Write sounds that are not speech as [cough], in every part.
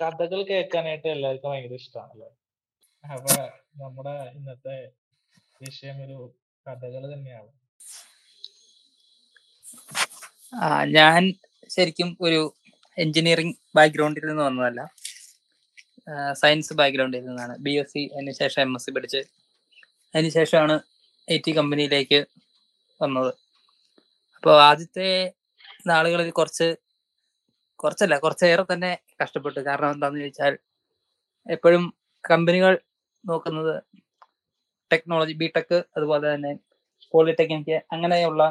കഥകൾ കേൾക്കാനായിട്ട് എല്ലാവർക്കും ഭയങ്കര ഇഷ്ടമാണല്ലോ അപ്പൊ നമ്മുടെ ഇന്നത്തെ വിഷയം ഒരു കഥകൾ തന്നെയാണ്. ഞാൻ ശരിക്കും ഒരു എഞ്ചിനീയറിംഗ് ബാക്ക്ഗ്രൗണ്ടിൽ നിന്ന് വന്നതല്ല. സയൻസ് ബാക്ക്ഗ്രൗണ്ടിൽ നിന്നാണ്. ബി എസ് സി അതിനുശേഷം എം എസ് സി പഠിച്ച് അതിനുശേഷമാണ് ഐ ടി കമ്പനിയിലേക്ക് വന്നത്. അപ്പോൾ ആദ്യത്തെ നാളുകളിൽ കുറച്ച് കുറച്ചല്ല കുറച്ചേറെ തന്നെ കഷ്ടപ്പെട്ടു. കാരണം എന്താണെന്ന് ചോദിച്ചാൽ എപ്പോഴും കമ്പനികൾ നോക്കുന്നത് ടെക്നോളജി ബിടെക് അതുപോലെ തന്നെ പോളിടെക്നിക്ക് അങ്ങനെയുള്ള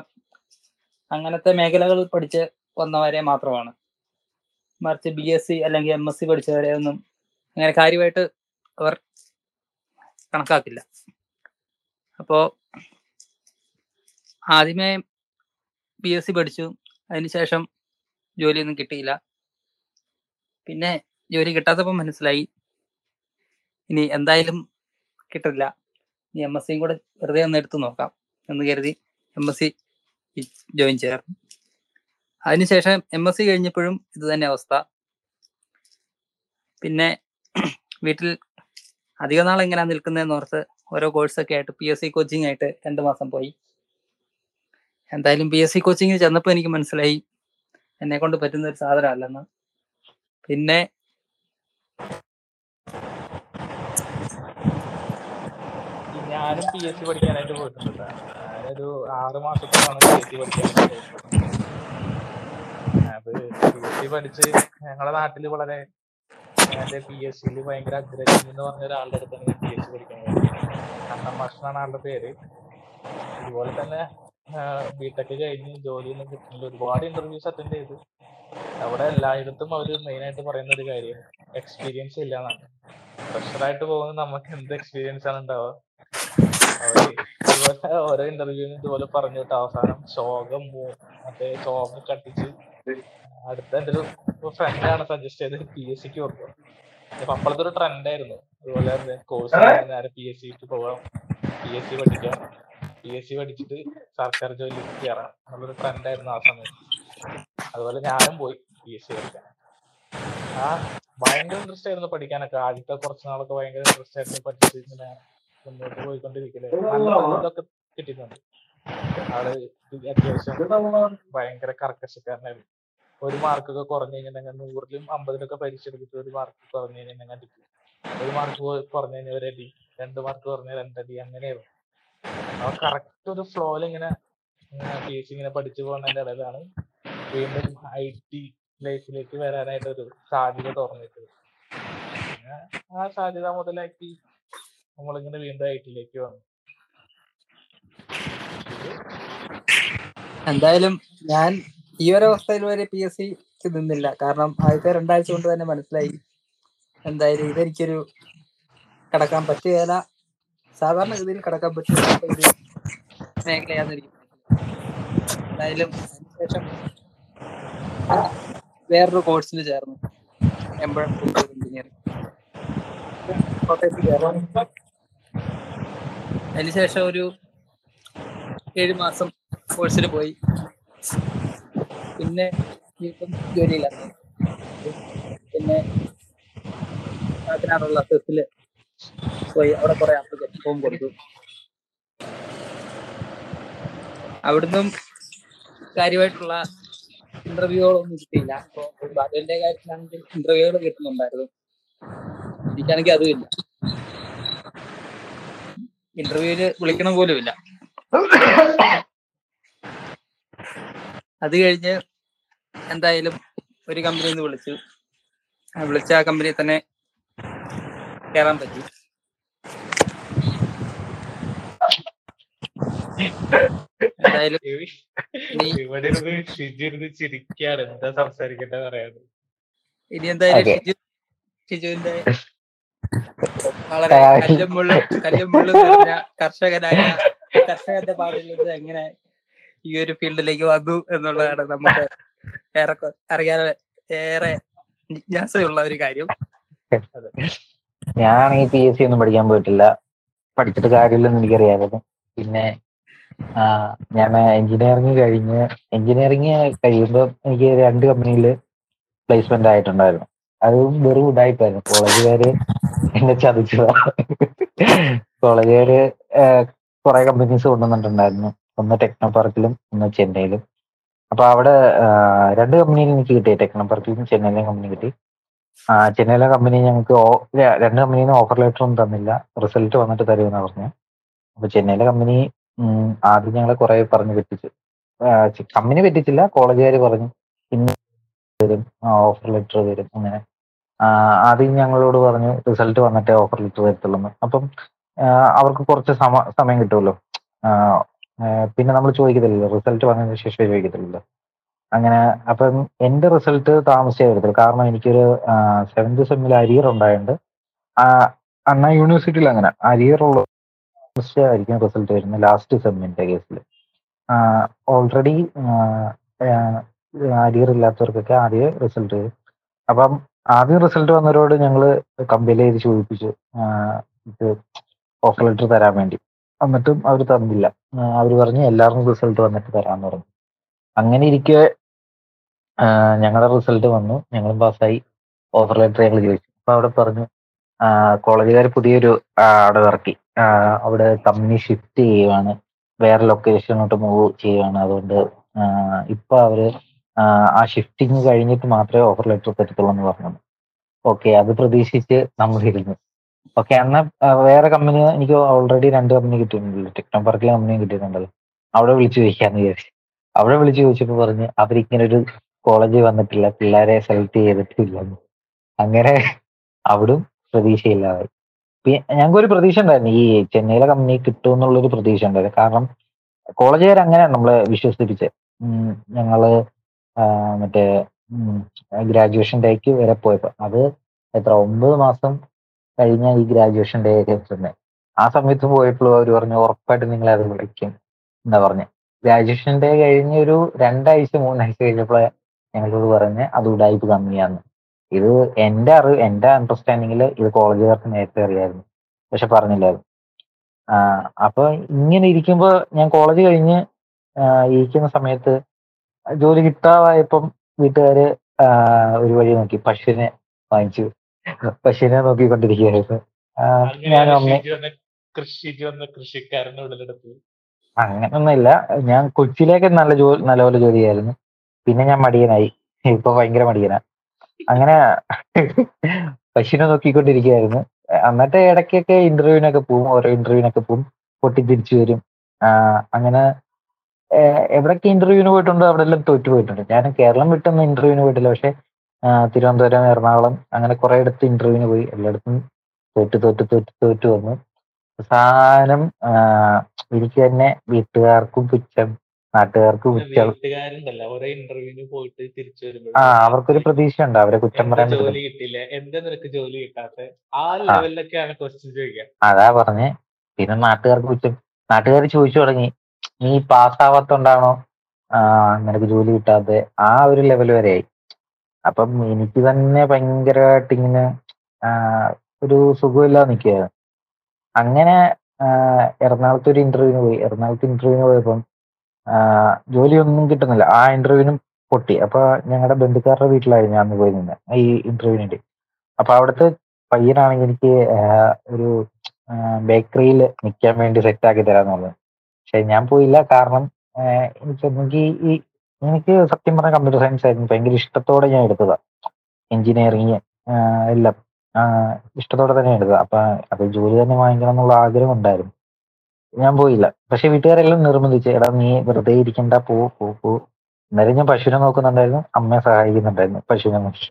അങ്ങനത്തെ മേഖലകൾ പഠിച്ച് വന്നവരെ മാത്രമാണ്. മറിച്ച് ബി എസ് സി അല്ലെങ്കിൽ എം എസ് സി പഠിച്ചവരെ ഒന്നും അങ്ങനെ കാര്യമായിട്ട് അവർ കണക്കാക്കില്ല. അപ്പോൾ ആദ്യമേ ബി എസ് സി പഠിച്ചു. അതിനുശേഷം ജോലിയൊന്നും കിട്ടിയില്ല. പിന്നെ ജോലി കിട്ടാത്തപ്പോൾ മനസ്സിലായി. ഇനി എന്തായാലും കിട്ടില്ല. ഇനി എം എസ് സിയും കൂടെ വെറുതെ ഒന്ന് എടുത്തു നോക്കാം എന്ന് കരുതി എം എസ് സി ജോയിൻ ചേർന്നു. അതിനുശേഷം എം എസ് സി കഴിഞ്ഞപ്പോഴും ഇത് തന്നെ അവസ്ഥ. പിന്നെ വീട്ടിൽ അധിക നാൾ എങ്ങനെയാ നിൽക്കുന്നതെന്ന് ഓർത്ത് ഓരോ കോഴ്സൊക്കെ ആയിട്ട് പി എസ് സി കോച്ചിങ് ആയിട്ട് രണ്ട് മാസം പോയി. എന്തായാലും പി എസ് സി കോച്ചിങ്ങിന് ചെന്നപ്പോൾ എനിക്ക് മനസ്സിലായി. എന്നെ കൊണ്ട് പറ്റുന്ന ഒരു സാധനം അല്ലെന്ന് പിന്നെ ഞാനും പി എസ് സി പഠിക്കാനായിട്ട് പോയിട്ടുണ്ട്. ട്ടാ. ഞാനൊരു ആറ് മാസത്തോളാണ് പി എസ് സി പഠിക്കാനായിട്ട് പഠിച്ച് ഞങ്ങളുടെ നാട്ടിൽ വളരെ എന്റെ പി എസ് സിയിൽ ഭയങ്കര അഗ്രഹം എന്ന് പറഞ്ഞ ഒരാളുടെ അടുത്താണ് പി എസ് സി പഠിക്കാൻ കണ്ണൻ മാഷ് ആളുടെ പേര്. ഇതുപോലെ തന്നെ ബിടെക് കഴിഞ്ഞ് ജോലിയൊന്നും കിട്ടുന്നില്ല ഒരുപാട് ഇന്റർവ്യൂസ് അറ്റൻഡ് ചെയ്തു. അവിടെ എല്ലായിടത്തും അവർ മെയിൻ ആയിട്ട് പറയുന്ന ഒരു കാര്യം എക്സ്പീരിയൻസ് ഇല്ല എന്നാണ് ഫ്രഷറായിട്ട് പോകുന്ന നമുക്ക് എന്ത് എക്സ്പീരിയൻസ് ആണ് ഉണ്ടാവുക? അവർ ഇതുപോലെ ഓരോ ഇന്റർവ്യൂവിനും ഇതുപോലെ പറഞ്ഞിട്ട് അവസാനം ശോകം മറ്റേ ശോകം കട്ടിച്ച് അടുത്ത എന്റെ ഒരു ഫ്രണ്ടാണ് സജസ്റ്റ് ചെയ്തത്? പി എസ് സിക്ക് കൊടുക്കും അപ്പൊ അപ്പോഴത്തെ ഒരു ട്രെൻഡ് ആയിരുന്നു. അതുപോലെ കോഴ്സ് നേരെ പി എസ് സിക്ക് പോകാം പി എസ് സി പഠിക്കാം. പി എസ് സി പഠിച്ചിട്ട് സർക്കാർ ജോലിക്ക് കയറാം എന്നുള്ളൊരു ട്രെൻഡ് ആയിരുന്നു ആ സമയത്ത്. അതുപോലെ ഞാനും പോയി പി എസ് സി പഠിക്കാൻ. ആ ഭയങ്കര ഇൻട്രസ്റ്റ് ആയിരുന്നു പഠിക്കാനൊക്കെ. ആദ്യത്തെ കുറച്ച് നാളൊക്കെ ഭയങ്കര ഇൻട്രസ്റ്റ് ആയിരുന്നു പഠിച്ച് ഇങ്ങനെ മുന്നോട്ട് പോയിക്കൊണ്ടിരിക്കലേ. ഇതൊക്കെ കിട്ടിയിട്ടുണ്ട്. ആൾ അത്യാവശ്യം ഭയങ്കര കർക്കശക്കാരനായിരുന്നു. ഒരു മാർക്കൊക്കെ കുറഞ്ഞു കഴിഞ്ഞിട്ടുണ്ടെങ്കിൽ നൂറിലും അമ്പതിലൊക്കെ പരീക്ഷ എടുത്തിട്ട് ഒരു മാർക്ക് കുറഞ്ഞു കഴിഞ്ഞിട്ടുണ്ടെങ്കിൽ അടിക്കും. ഒരു മാർക്ക് കുറഞ്ഞു കഴിഞ്ഞാൽ ഒരു അടി രണ്ട് മാർക്ക് കുറഞ്ഞ രണ്ടടി അങ്ങനെയായിരുന്നു. കറക്റ്റ് ഒരു ഫ്ലോയിൽ ഇങ്ങനെ എസ് ഇങ്ങനെ പഠിച്ചു പോകുന്നതിന്റെ ഇടയിലാണ് വീണ്ടും ഐ ടി ലൈഫിലേക്ക് വരാനായിട്ട് ഒരു സാധ്യത തുറന്നിട്ടത് പിന്നെ ആ സാധ്യത മുതലാക്കി നമ്മളിങ്ങനെ വീണ്ടും ഐ ടിയിലേക്ക് വന്നു. എന്തായാലും ഞാൻ ഈ ഒരു അവസ്ഥയിൽ വരെ പി എസ് സി നിന്നില്ല. കാരണം ആദ്യത്തെ രണ്ടാഴ്ച കൊണ്ട് തന്നെ മനസ്സിലായി. എന്തായാലും ഇതെനിക്കൊരു കടക്കാൻ പറ്റുകയില്ല സാധാരണ ഗതിയിൽ കടക്കാൻ പറ്റുന്ന ഒരു [laughs] മേഖലയാണെന്ന് എനിക്ക്. എന്തായാലും അതിനുശേഷം വേറൊരു കോഴ്സിൽ ചേർന്നു. Embroidery engineering. കോട്ടയത്ത് ചേർന്നു അതിനുശേഷം ഒരു ഏഴ് മാസം കോഴ്സിൽ പോയി. പിന്നെ വീണ്ടും ജോലിയിലാണ്. പിന്നെ സെസ്സിൽ പോയി അവിടെ കുറെ ആപ്ലിക്കേഷൻ ഫോം കൊടുത്തു. അവിടുന്നും കാര്യമായിട്ടുള്ള ഇന്റർവ്യൂകളൊന്നും കിട്ടിയില്ല. അപ്പൊ കാര്യത്തിലാണെങ്കിൽ ഇന്റർവ്യൂകൾ കിട്ടുന്നുണ്ടായിരുന്നു. എനിക്കാണെങ്കിൽ അതുമില്ല ഇന്റർവ്യൂവിൽ വിളിക്കണം പോലുമില്ല ഇല്ല. അത് കഴിഞ്ഞ് എന്തായാലും ഒരു കമ്പനിന്ന് നിന്ന് വിളിച്ചു. വിളിച്ച ആ കമ്പനിയിൽ തന്നെ കയറാൻ പറ്റി. എന്തായാലും ഇവിടെ ചിരിക്കാണ്. എന്താ സംസാരിക്കട്ടെ ഇനി എന്തായാലും. ഷിജു ഷിജുവിന്റെ വളരെ നിറഞ്ഞ കർഷകനായ കർഷകന്റെ പാടിൽ നിന്ന് എങ്ങനെ ഈ ഒരു ഫീൽഡിലേക്ക് വന്നു എന്നുള്ളതാണ് നമുക്ക് ഏറെ അറിയാൻ ഏറെ ജിജ്ഞാസയുള്ള ഒരു കാര്യം. ഞാനാണെങ്കിൽ പി എസ് സി ഒന്നും പഠിക്കാൻ പോയിട്ടില്ല. പഠിച്ചിട്ട് കാര്യമില്ലെന്ന് എനിക്കറിയാമായിരുന്നു പിന്നെ ഞാൻ എഞ്ചിനീയറിംഗ് കഴിഞ്ഞ് എഞ്ചിനീയറിംഗ് കഴിയുമ്പോൾ എനിക്ക് രണ്ട് കമ്പനിയിൽ പ്ലേസ്മെന്റ് ആയിട്ടുണ്ടായിരുന്നു. അത് വെറും ഉടായിപ്പായിരുന്നു കോളേജുകാര് എന്നെ ചതിച്ചതാ. കോളേജുകാര് കുറെ കമ്പനീസ് കൊണ്ടുവന്നിട്ടുണ്ടായിരുന്നു. ഒന്ന് ടെക്നോ പാർക്കിലും ഒന്ന് ചെന്നൈയിലും. അപ്പൊ അവിടെ രണ്ട് കമ്പനിയിൽ എനിക്ക് കിട്ടി. ടെക്നോ പാർക്കിലും ചെന്നൈയിലും കമ്പനി കിട്ടി. ചെന്നൈയിലെ കമ്പനി ഞങ്ങൾക്ക് രണ്ട് കമ്പനിന്ന് ഓഫർ ലെറ്റർ ഒന്നും തന്നില്ല. റിസൾട്ട് വന്നിട്ട് തരുമെന്ന് പറഞ്ഞു. അപ്പൊ ചെന്നൈയിലെ കമ്പനി ആദ്യം ഞങ്ങളെ കുറെ പറഞ്ഞു പറ്റിച്ചു. കമ്പനി പറ്റിച്ചില്ല കോളേജുകാർ പറഞ്ഞു. ഇന്ന് തരും ഓഫർ ലെറ്റർ തരും അങ്ങനെ. ആദ്യം ഞങ്ങളോട് പറഞ്ഞു റിസൾട്ട് വന്നിട്ടേ ഓഫർ ലെറ്റർ തരത്തുള്ളൂ. അപ്പം അവർക്ക് കുറച്ച് സമ സമയം കിട്ടുമല്ലോ പിന്നെ നമ്മൾ ചോദിക്കത്തില്ലല്ലോ റിസൾട്ട് വന്നതിന് ശേഷം ചോദിക്കത്തില്ലല്ലോ. അങ്ങനെ അപ്പം എന്റെ റിസൾട്ട് താമസിച്ചേ വരത്തുള്ളൂ കാരണം എനിക്കൊരു സെവൻത് സെമ്മിൽ അരിയർ ആ, അണ്ണാ യൂണിവേഴ്സിറ്റിയിൽ അങ്ങനെ അരിയർ ഉള്ള ആയിരിക്കും റിസൾട്ട് വരുന്നത് ലാസ്റ്റ് സെമ്മിന്റെ കേസിൽ ഓൾറെഡി അരിയർ ഇല്ലാത്തവർക്കൊക്കെ ആദ്യം റിസൾട്ട് വരും. അപ്പം ആദ്യം റിസൾട്ട് വന്നവരോട് ഞങ്ങൾ കമ്പയിൽ ചെയ്ത് ചോദിപ്പിച്ചു. ഇത് ഓഫർ ലെറ്റർ തരാൻ വേണ്ടി. എന്നിട്ടും അവർ തന്നില്ല. അവർ പറഞ്ഞു എല്ലാവർക്കും റിസൾട്ട് വന്നിട്ട് തരാമെന്ന് പറഞ്ഞു. അങ്ങനെ ഇരിക്കെ ഞങ്ങളുടെ റിസൾട്ട് വന്നു. ഞങ്ങളും പാസ്സായി. ഓഫർ ലെറ്റർ ഞങ്ങൾ ചോദിച്ചു. അപ്പൊ അവിടെ പറഞ്ഞു കോളേജുകാർ പുതിയൊരു അവിടെ ഇറക്കി. അവിടെ കമ്പനി ഷിഫ്റ്റ് ചെയ്യുവാണ്. വേറെ ലൊക്കേഷനിലോട്ട് മൂവ് ചെയ്യുവാണ്. അതുകൊണ്ട് ഇപ്പൊ അവർ ആ, ഷിഫ്റ്റിങ് കഴിഞ്ഞിട്ട് മാത്രമേ ഓഫർ ലെറ്റർ തരത്തുള്ളൂ എന്ന് പറഞ്ഞത് ഓക്കെ അത് പ്രതീക്ഷിച്ച് നമ്മൾ ഇരുന്നു. ഓക്കെ എന്നാ വേറെ കമ്പനി എനിക്ക് ഓൾറെഡി രണ്ട് കമ്പനി കിട്ടിയിട്ടുണ്ടല്ലോ. ടെക്നോ പാർക്കിലെ കമ്പനിയും കിട്ടിയിട്ടുണ്ടല്ലോ. അവിടെ വിളിച്ചു ചോദിക്കാന്ന് വിചാരിച്ചു. അവിടെ വിളിച്ചു ചോദിച്ചപ്പോൾ പറഞ്ഞ് അവരിങ്ങനെ ഒരു കോളേജിൽ വന്നിട്ടില്ല. പിള്ളേരെ സെലക്ട് ചെയ്തിട്ടില്ല. അങ്ങനെ അവിടും പ്രതീക്ഷയില്ലാതായി. ഞങ്ങൾക്ക് ഒരു പ്രതീക്ഷ ഉണ്ടായിരുന്നു. ഈ ചെന്നൈയിലെ കമ്പനി കിട്ടും എന്നുള്ളൊരു പ്രതീക്ഷ ഉണ്ടായിരുന്നു. കാരണം കോളേജുകാർ അങ്ങനെയാണ് നമ്മളെ വിശ്വസിപ്പിച്ചത് ഞങ്ങൾ മറ്റേ ഗ്രാജുവേഷൻ ഡേക്ക് വരെ പോയപ്പോ. അത് എത്ര ഒമ്പത് മാസം കഴിഞ്ഞ ഈ ഗ്രാജുവേഷൻ ഡേ ഒക്കെ ആ സമയത്ത് പോയപ്പോഴും അവർ പറഞ്ഞു ഉറപ്പായിട്ട് നിങ്ങളെ അത് വിളിക്കും. എന്താ പറഞ്ഞ. ഗ്രാജുവേഷൻ ഡേ കഴിഞ്ഞ് ഒരു രണ്ടാഴ്ച മൂന്നാഴ്ച കഴിഞ്ഞപ്പോഴേ ഞങ്ങളോട് പറഞ്ഞ് അത് ഉടായ്പ കമ്മിയാന്ന്. ഇത് എന്റെ അറിവ് എന്റെ അണ്ടർസ്റ്റാൻഡിങ്ങിൽ ഇത് കോളേജുകാർക്ക് നേരത്തെ അറിയായിരുന്നു. പക്ഷെ പറഞ്ഞില്ലായിരുന്നു. അപ്പൊ ഇങ്ങനെ ഇരിക്കുമ്പോ ഞാൻ കോളേജ് കഴിഞ്ഞ് ഇരിക്കുന്ന സമയത്ത് ജോലി കിട്ടാതായപ്പം വീട്ടുകാര് ഒരു വഴി നോക്കി. പശുവിനെ വാങ്ങിച്ചു. പശുവിനെ നോക്കിക്കൊണ്ടിരിക്കുകയായിരുന്നു ഞാനും അമ്മ കൃഷി കൃഷിക്കാരനെ ഉടലെടുത്തത്. അങ്ങനൊന്നുമില്ല. ഞാൻ കൊച്ചിയിലേക്ക് നല്ല ജോലി നല്ലപോലെ ജോലി ചെയ്യായിരുന്നു. പിന്നെ ഞാൻ മടിയനായി. ഇപ്പൊ ഭയങ്കര മടിയന. അങ്ങനെ പശുവിനെ നോക്കിക്കൊണ്ടിരിക്കുകയായിരുന്നു. എന്നിട്ട് ഇടയ്ക്കൊക്കെ ഇന്റർവ്യൂവിനൊക്കെ പോവും ഓരോ ഇന്റർവ്യൂവിനൊക്കെ പോവും. പൊട്ടി തിരിച്ചു വരും അങ്ങനെ എവിടൊക്കെ ഇന്റർവ്യൂവിന് പോയിട്ടുണ്ടോ അവിടെ എല്ലാം തോറ്റു പോയിട്ടുണ്ട്. ഞാൻ കേരളം വിട്ടൊന്നും ഇന്റർവ്യൂവിന് പോയിട്ടില്ല. പക്ഷെ തിരുവനന്തപുരം എറണാകുളം അങ്ങനെ കുറെ ഇടത്ത് ഇന്റർവ്യൂവിന് പോയി. എല്ലായിടത്തും തോറ്റു തോറ്റു തോറ്റു തോറ്റു വന്നു. ആ, എനിക്ക് തന്നെ വീട്ടുകാർക്കും പുച്ഛം. നാട്ടുകാർക്കും ഓരോ ഇന്റർവ്യൂവിന് പോയിട്ട് തിരിച്ചു വരുമ്പോൾ ആ അവർക്കൊരു പ്രതീക്ഷ ഉണ്ട് അവരെ കുറ്റം പറയാൻ ജോലി കിട്ടില്ല കിട്ടിയില്ല? എന്താ നിനക്ക് ജോലി കിട്ടാത്ത? ആ ലെവലിലൊക്കെയാണ് ക്വസ്റ്റ്യൻ ചോദിക്കുക. അതാ പറഞ്ഞ്. പിന്നെ നാട്ടുകാർക്ക് കുറ്റം. നാട്ടുകാർ ചോദിച്ചു തുടങ്ങി. നീ പാസ്സാവാത്തോണ്ടാണോ നിനക്ക് ജോലി കിട്ടാതെ ആ ഒരു ലെവൽ വരെ ആയി. അപ്പം എനിക്ക് തന്നെ ഭയങ്കരമായിട്ട് ഇങ്ങനെ ഒരു സുഖമില്ലാതെ നിൽക്കുകയായിരുന്നു അങ്ങനെ എറണാകുളത്ത് ഒരു ഇന്റർവ്യൂവിന് പോയി. എറണാകുളത്ത് ഇന്റർവ്യൂവിന് പോയപ്പം ജോലിയൊന്നും കിട്ടുന്നില്ല. ആ ഇന്റർവ്യൂവിനും പൊട്ടി. അപ്പൊ ഞങ്ങളുടെ ബന്ധുക്കാരുടെ വീട്ടിലായിരുന്നു ഞാൻ പോയി നിന്ന്. ഈ ഇന്റർവ്യൂവിന് വേണ്ടി. അപ്പൊ അവിടുത്തെ പയ്യനാണെങ്കിൽ എനിക്ക് ഒരു ബേക്കറിയിൽ നിൽക്കാൻ വേണ്ടി സെറ്റ് ആക്കി തരാന്ന് പറഞ്ഞു. പക്ഷെ ഞാൻ പോയില്ല. കാരണം എനിക്ക് ഈ എനിക്ക് സത്യം പറഞ്ഞ കമ്പ്യൂട്ടർ സയൻസ് ആയിരുന്നു ഭയങ്കര ഇഷ്ടത്തോടെ ഞാൻ എടുത്തതാ. എഞ്ചിനീയറിങ് എല്ലാം. ഇഷ്ടത്തോടെ തന്നെ എടുത്തത്. അപ്പൊ അത് ജോലി തന്നെ വാങ്ങിക്കണം എന്നുള്ള ആഗ്രഹം ഉണ്ടായിരുന്നു. ഞാൻ പോയില്ല. പക്ഷെ വീട്ടുകാരെല്ലാം നിർബന്ധിച്ചു എടാ നീ വെറുതെ ഇരിക്കണ്ട പോ പോ പോ. എന്നാലും ഞാൻ പശുവിനെ നോക്കുന്നുണ്ടായിരുന്നു. അമ്മയെ സഹായിക്കുന്നുണ്ടായിരുന്നു പശുവിനെ നോക്കി.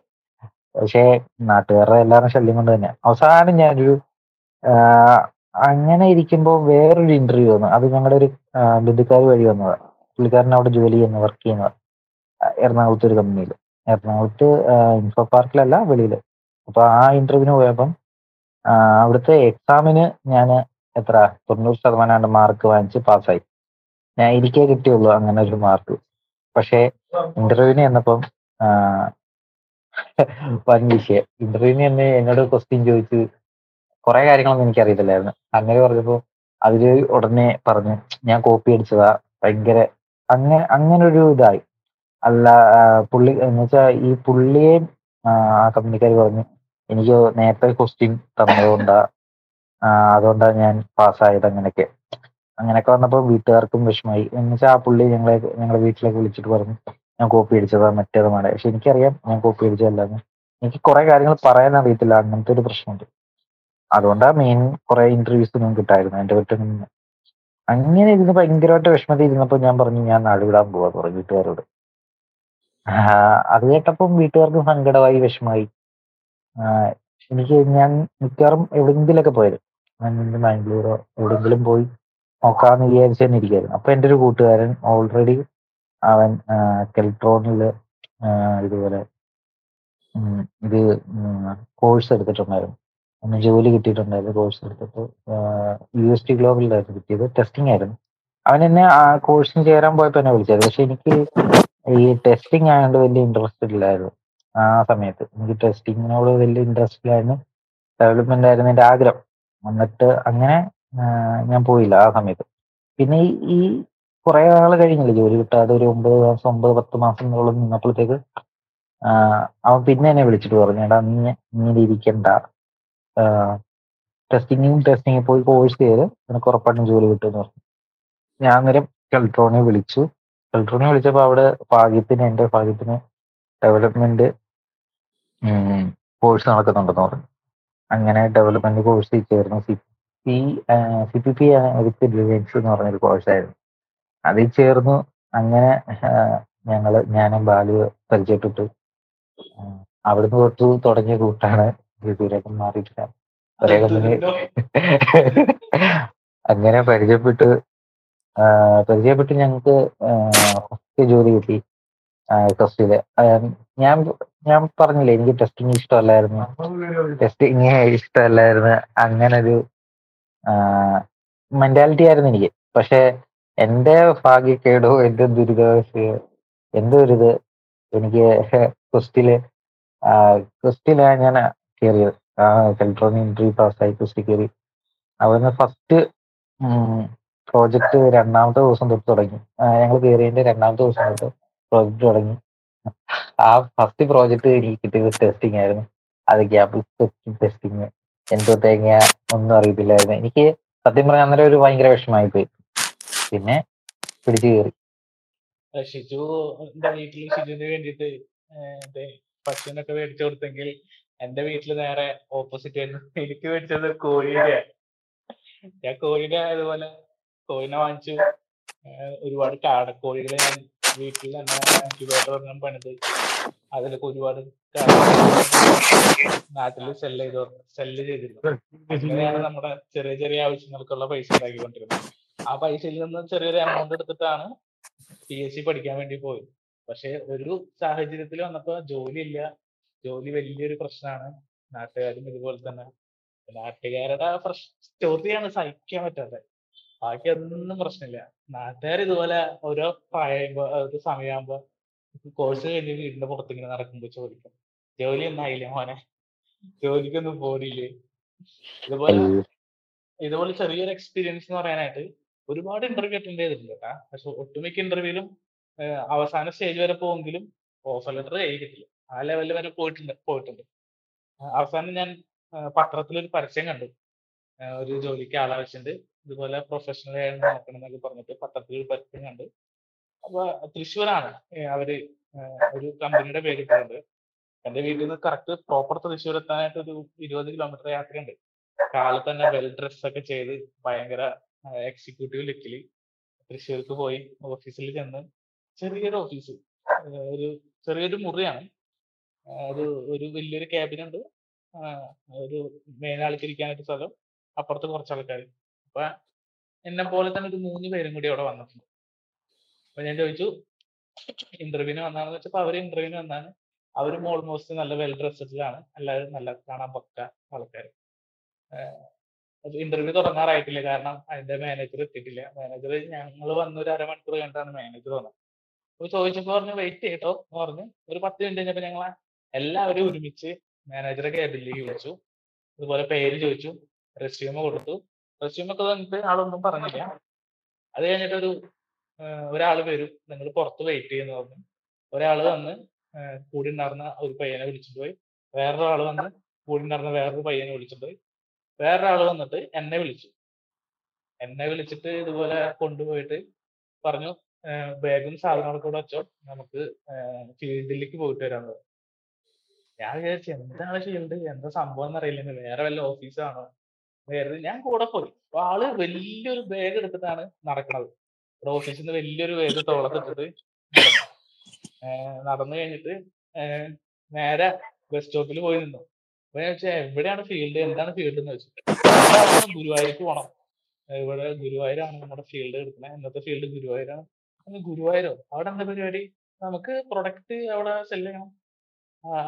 പക്ഷേ നാട്ടുകാരുടെ എല്ലാവരും ശല്യം കൊണ്ട് തന്നെ. അവസാനം ഞാനൊരു അങ്ങനെ ഇരിക്കുമ്പോൾ വേറൊരു ഇന്റർവ്യൂ വന്നു. അത് ഞങ്ങളുടെ ഒരു ബന്ധുക്കാർ വഴി വന്നതാണ് പുള്ളിക്കാരൻ അവിടെ ജോലി ചെയ്യുന്ന വർക്ക് ചെയ്യുന്നത് എറണാകുളത്ത് ഒരു കമ്പനിയിൽ എറണാകുളത്ത് ഇൻഫോ പാർക്കിലല്ല വെളിയിൽ അപ്പൊ ആ ഇന്റർവ്യൂവിന് പോയപ്പം അവിടുത്തെ എക്സാമിന് ഞാൻ എത്ര? തൊണ്ണൂറ് ശതമാനം മാർക്ക് വാങ്ങിച്ച് പാസ്സായി ഞാൻ ഇരിക്കേ കിട്ടിയുള്ളൂ അങ്ങനെ ഒരു മാർക്ക് പക്ഷേ ഇന്റർവ്യൂവിന് ചെന്നപ്പം വൻ വിഷയം ഇന്റർവ്യൂവിന് തന്നെ എന്നോട് ക്വസ്റ്റ്യൻ ചോദിച്ചു കുറെ കാര്യങ്ങളൊന്നും എനിക്ക് അറിയത്തില്ലായിരുന്നു അങ്ങനെ പറഞ്ഞപ്പോ അതിൽ ഉടനെ പറഞ്ഞു ഞാൻ കോപ്പി അടിച്ചതാ ഭയങ്കര അങ്ങനെ അങ്ങനെ ഒരു ഇതായി. അല്ല പുള്ളി എന്ന് വെച്ചാ ഈ പുള്ളിയെ ആ കമ്പനിക്കാർ പറഞ്ഞു എനിക്ക് നേരത്തെ ക്വസ്റ്റ്യൻ തന്നതുകൊണ്ടാ ആ, അതുകൊണ്ടാ ഞാൻ പാസ്സായത് അങ്ങനെയൊക്കെ. അങ്ങനെയൊക്കെ വന്നപ്പോൾ വീട്ടുകാർക്കും വിഷമായി. എന്ന് വെച്ചാൽ ആ പുള്ളി ഞങ്ങളെ ഞങ്ങളെ വീട്ടിലേക്ക് വിളിച്ചിട്ട് പറഞ്ഞു ഞാൻ കോപ്പി അടിച്ചതാ മറ്റേതുമാണ് പക്ഷെ എനിക്കറിയാം ഞാൻ കോപ്പി അടിച്ചതല്ലെന്ന്. എനിക്ക് കുറെ കാര്യങ്ങൾ പറയാൻ അറിയത്തില്ല അങ്ങനത്തെ ഒരു പ്രശ്നമുണ്ട്. അതുകൊണ്ടാണ് മെയിൻ കുറെ ഇന്റർവ്യൂസ് ഒന്നും കിട്ടായിരുന്നു എന്റെ വീട്ടിൽ നിന്ന്. അങ്ങനെ ഇരുന്ന് ഭയങ്കരമായിട്ട് വിഷമത്തിൽ ഇരുന്നപ്പോൾ ഞാൻ പറഞ്ഞു ഞാൻ നാട് വിടാൻ പോവാ പറഞ്ഞു വീട്ടുകാരോട്. അത് കേട്ടപ്പം വീട്ടുകാർക്ക് സങ്കടമായി വിഷമായി. എനിക്ക് ഞാൻ മിക്കവാറും എവിടെയെങ്കിലൊക്കെ പോയത്. ഇന്ന് ബാംഗ്ലൂരോ എവിടെയെങ്കിലും പോയി നോക്കാന്ന് വിചാരിച്ചു തന്നെ ഇരിക്കായിരുന്നു അപ്പൊ എന്റെ ഒരു കൂട്ടുകാരൻ ഓൾറെഡി അവൻ കെൽട്രോണിൽ ഇതുപോലെ ഇത് കോഴ്സ് എടുത്തിട്ടുണ്ടായിരുന്നു. ഒന്ന് ജോലി കിട്ടിയിട്ടുണ്ടായിരുന്നു കോഴ്സ് എടുത്തിട്ട് യു എസ് ടി ഗ്ലോബലിലായിരുന്നു കിട്ടിയത്. ടെസ്റ്റിംഗ് ആയിരുന്നു. അവൻ എന്നെ ആ കോഴ്സിന് ചേരാൻ പോയപ്പോ എന്നെ വിളിച്ചായിരുന്നു. പക്ഷെ എനിക്ക് ഈ ടെസ്റ്റിംഗ് ആയതുകൊണ്ട് വലിയ ഇൻട്രസ്റ്റ് ഇല്ലായിരുന്നു ആ സമയത്ത്. എനിക്ക് ടെസ്റ്റിങ്ങിനോട് വലിയ ഇൻട്രസ്റ്റ് ഇല്ലായിരുന്നു. ഡെവലപ്മെന്റ് ആയിരുന്നു എന്റെ ആഗ്രഹം. എന്നിട്ട് അങ്ങനെ ഞാൻ പോയില്ല ആ സമയത്ത്. പിന്നെ ഈ കുറെ നാൾ കഴിഞ്ഞില്ലേ ജോലി കിട്ടാതെ ഒരു ഒമ്പത് മാസം ഒമ്പത് പത്ത് മാസങ്ങളോളം നിന്നപ്പോഴത്തേക്ക് അവൻ പിന്നെ എന്നെ വിളിച്ചിട്ട് പറഞ്ഞു എടാ നീ ഇങ്ങനെ ഇരിക്കണ്ട. ടെസ്റ്റിങ്ങും ടെസ്റ്റിങ്ങും പോയി കോഴ്സ് ചെയ്ത് നിനക്ക് ഉറപ്പായിട്ടും ജോലി കിട്ടുമെന്ന് പറഞ്ഞു. ഞാൻ അന്നേരം കെൽട്രോണിയെ വിളിച്ചു. കെൽട്രോണിയെ വിളിച്ചപ്പോൾ അവിടെ ഭാഗ്യത്തിന് എന്റെ ഭാഗ്യത്തിന് ഡെവലപ്മെന്റ് കോഴ്സ് നടക്കുന്നുണ്ടെന്ന് പറഞ്ഞു. അങ്ങനെ ഡെവലപ്മെന്റ് കോഴ്സ് ചേർന്നു C P C P P with ഡിലൈൻസ് എന്ന് പറഞ്ഞൊരു കോഴ്സായിരുന്നു അതിൽ ചേർന്നു അങ്ങനെ ഞങ്ങൾ ഞങ്ങൾ ഞാനും ബാലു പരിചയപ്പെട്ടു. അവിടുന്ന് തൊട്ട് തുടങ്ങിയ കൂട്ടാണ് ഇതുവരെയൊക്കെ മാറിയിട്ടില്ല. ഒരേ കമ്പനി [laughs] അങ്ങനെ പരിചയപ്പെട്ട്. പരിചയപ്പെട്ട് ഞങ്ങൾക്ക് ഫസ്റ്റ് ജോലി കിട്ടി. ടെസ്റ്റിൽ ഞാൻ ഞാൻ പറഞ്ഞില്ലേ എനിക്ക് ടെസ്റ്റിംഗ് ഇഷ്ടമല്ലായിരുന്നു. ടെസ്റ്റിംഗ് ഇഷ്ടമല്ലായിരുന്നു. അങ്ങനെ ഒരു മെന്റാലിറ്റി ആയിരുന്നു എനിക്ക്. പക്ഷെ എന്റെ ഭാഗ്യക്കേടോ എന്റെ ദുരിതാവസ്ഥയോ എന്തോ ഒരു ഇത് എനിക്ക് [laughs] ക്വസ്റ്റിൽ ക്വസ്റ്റിലാണ് ഞാൻ കയറിയത്. ആ എൻട്രി പാസ്സായി ക്വസ്റ്റി കയറി. അവിടുന്ന് ഫസ്റ്റ് പ്രോജക്റ്റ് രണ്ടാമത്തെ ദിവസം തൊട്ട് തുടങ്ങി. ഞങ്ങൾ കയറിയതിന്റെ രണ്ടാമത്തെ ദിവസം തൊട്ട് പ്രോജക്റ്റ് ആ ഫസ്റ്റ് പ്രോജക്റ്റ് എനിക്ക് കിട്ടിയത് ടെസ്റ്റിംഗ് ആയിരുന്നു. അത് ഗ്യാപ്പ് ടെസ്റ്റിംഗ് എന്തോ തേങ്ങ ഒന്നും അറിയത്തില്ലായിരുന്നു. എനിക്ക് സത്യം പറഞ്ഞ അന്നേരം ഒരു ഭയങ്കര വിഷമായി പോയി. പിന്നെ പിടിച്ചു കയറി. എന്റെ വീട്ടിൽ പശുവിനൊക്കെ മേടിച്ചു കൊടുത്തെങ്കിൽ എന്റെ വീട്ടിൽ നേരെ ഓപ്പോസിറ്റ് ആയിരുന്നു. എനിക്ക് മേടിച്ചത് കോഴിയുടെ. ഞാൻ കോഴിയുടെ അതുപോലെ കോഴിനെ വാങ്ങിച്ചു. ഒരുപാട് കാടക്കോഴികളെ ഞാൻ വീട്ടിൽ തന്നെ ഇൻക്യുബേറ്റർ ഒരെണ്ണം പണിത് അതിലൊക്കെ ഒരുപാട് നാട്ടിൽ സെല്ല് ചെയ്തു സെല്ല് ചെയ്തിരുന്നു നമ്മുടെ ചെറിയ ചെറിയ ആവശ്യങ്ങൾക്കുള്ള പൈസ ഉണ്ടാക്കിക്കൊണ്ടിരുന്നത് ആ പൈസയിൽ നിന്ന് ചെറിയൊരു എമൗണ്ട് എടുത്തിട്ടാണ് പി എസ് സി പഠിക്കാൻ വേണ്ടി പോയി പക്ഷെ ഒരു സാഹചര്യത്തിൽ വന്നപ്പോ ജോലി ഇല്ല ജോലി വലിയൊരു പ്രശ്നമാണ് നാട്ടുകാരും ഇതുപോലെ തന്നെ നാട്ടുകാരുടെ പ്രശ്ന സ്റ്റോറിയാണ് സഹിക്കാൻ പറ്റാതെ ബാക്കി അതൊന്നും പ്രശ്നമില്ല നാട്ടുകാർ ഇതുപോലെ ഓരോ പ്രായമ്പോ ഒരു സമയമാകുമ്പോ കോഴ്സ് കഴിഞ്ഞ് വീടിന്റെ പുറത്തിങ്ങനെ നടക്കുമ്പോ ചോദിക്കും ജോലി ഒന്നായില്ലേ മോനെ? ജോലിക്കൊന്നും പോരില്ലേ ഇതുപോലെ ഇതുപോലെ ചെറിയൊരു എക്സ്പീരിയൻസ് എന്ന് പറയാനായിട്ട് ഒരുപാട് ഇന്റർവ്യൂ അറ്റൻഡ് ചെയ്തിട്ടുണ്ട് കേട്ടാ. പക്ഷെ ഒട്ടുമിക്ക ഇന്റർവ്യൂലും അവസാന സ്റ്റേജ് വരെ പോകുമെങ്കിലും ഓഫർ ലെറ്റർ കിട്ടില്ല. ആ ലെവലിൽ വരെ പോയിട്ടുണ്ട് പോയിട്ടുണ്ട്. അവസാനം ഞാൻ പത്രത്തിൽ പത്രത്തിലൊരു പരസ്യം കണ്ടു. ഒരു ജോലിക്ക് ആളാവശ്യമുണ്ട് ഇതുപോലെ പ്രൊഫഷണൽ ആയിട്ട് നോക്കണം എന്നൊക്കെ പറഞ്ഞിട്ട് പത്രത്തിൽ പരസ്യം കണ്ട്. അപ്പൊ തൃശ്ശൂരാണ്. അവർ ഒരു കമ്പനിയുടെ പേര് ഇട്ടിട്ടുണ്ട്. എന്റെ വീട്ടിൽ നിന്ന് കറക്റ്റ് പ്രോപ്പർ തൃശ്ശൂർ എത്താനായിട്ട് ഒരു ഇരുപത് കിലോമീറ്റർ യാത്രയുണ്ട്. കാലത്ത് തന്നെ വെൽ ഡ്രസ് ഒക്കെ ചെയ്ത് ഭയങ്കര എക്സിക്യൂട്ടീവ് ലുക്കിൽ തൃശ്ശൂർക്ക് പോയി ഓഫീസിൽ ചെന്ന് ചെറിയൊരു ഓഫീസ് ഒരു ചെറിയൊരു മുറിയാണ്. ഒരു ഒരു വലിയൊരു ആ, ഒരു മേലാൾക്ക് ഇരിക്കാനായിട്ട് സ്ഥലം. അപ്പുറത്ത് കുറച്ച് ആൾക്കാർ അപ്പൊ എന്നെ പോലെ തന്നെ ഒരു മൂന്ന് പേരും കൂടി അവിടെ വന്നിട്ടുണ്ട്. അപ്പൊ ഞാൻ ചോദിച്ചു ഇന്റർവ്യൂവിന് വന്നാണെന്ന് വെച്ചപ്പോ അവർ ഇന്റർവ്യൂവിന് വന്നാണ്. അവരും ഓൾമോസ്റ്റ് നല്ല വെൽ ഡ്രസ്ഡിലാണ് എല്ലാവരും നല്ല കാണാൻ പക്ക ആൾക്കാർ ഇന്റർവ്യൂ തുടങ്ങാറായിട്ടില്ല. കാരണം അതിന്റെ മാനേജർ എത്തിയിട്ടില്ല. മാനേജർ ഞങ്ങൾ വന്ന ഒരു അരമണിക്കൂർ കഴിഞ്ഞിട്ടാണ് മാനേജർ വന്നത്. അപ്പൊ ചോദിച്ചപ്പോ പറഞ്ഞു വെയിറ്റ് ചെയ്യട്ടോ എന്ന് പറഞ്ഞ്. ഒരു പത്ത് മിനിറ്റ് കഴിഞ്ഞപ്പോ ഞങ്ങൾ എല്ലാവരും ഒരുമിച്ച് മാനേജറെ ക്യാബിനിലേക്ക് വിളിച്ചു. അതുപോലെ പേര് ചോദിച്ചു. റെസ്യൂമ കൊടുത്തു. റെസ്യൂമൊക്കെ തന്നിട്ട് ആളൊന്നും പറഞ്ഞില്ല. അത് കഴിഞ്ഞിട്ട് ഒരു ഒരാൾ വരും. നിങ്ങൾ പുറത്ത് വെയിറ്റ് ചെയ്യുന്നു പറഞ്ഞു. ഒരാൾ വന്ന് കൂടി ഉണ്ടായിരുന്ന ഒരു പയ്യനെ വിളിച്ചിട്ട് പോയി. വേറൊരാൾ വന്ന് കൂടി ഉണ്ടായിരുന്ന വേറൊരു പയ്യനെ വിളിച്ചിട്ട് പോയി. വേറൊരാൾ വന്നിട്ട് എന്നെ വിളിച്ചു. എന്നെ വിളിച്ചിട്ട് ഇതുപോലെ കൊണ്ടുപോയിട്ട് പറഞ്ഞു ബാഗും സാധനങ്ങളൊക്കെ കൂടെ വെച്ചോ. നമുക്ക് ഫീൽഡിലേക്ക് പോയിട്ട് വരാൻ ഞാൻ വിചാരിച്ചു എന്താണ് ഫീൽഡ്? എന്താ സംഭവം എന്നറിയില്ല വേറെ വല്ല ഓഫീസാണോ വേറെ ഞാൻ കൂടെ പോയി. അപ്പൊ ആൾ വലിയൊരു ബാഗ് എടുത്തിട്ടാണ് നടക്കണത്. ഇവിടെ ഓഫീസിൽ നിന്ന് വലിയൊരു ബാഗ് തോളത്തിട്ടിട്ട് നടന്നു. കഴിഞ്ഞിട്ട് നേരെ ബസ് സ്റ്റോപ്പിൽ പോയി നിന്നു. അപ്പൊ ഞാൻ ചോദിച്ചാൽ എവിടെയാണ് ഫീൽഡ് എന്താണ് ഫീൽഡ് എന്ന് വെച്ചാൽ ഗുരുവായൂർക്ക് പോണം. ഇവിടെ ഗുരുവായൂരാണ് നമ്മുടെ ഫീൽഡ് എടുക്കുന്നത് ഇന്നത്തെ ഫീൽഡ് ഗുരുവായൂരാണ്. "അത് ഗുരുവായൂരോ? അവിടെ എന്താ പരിപാടി? നമുക്ക് പ്രൊഡക്റ്റ് അവിടെ സെൽ ചെയ്യണം.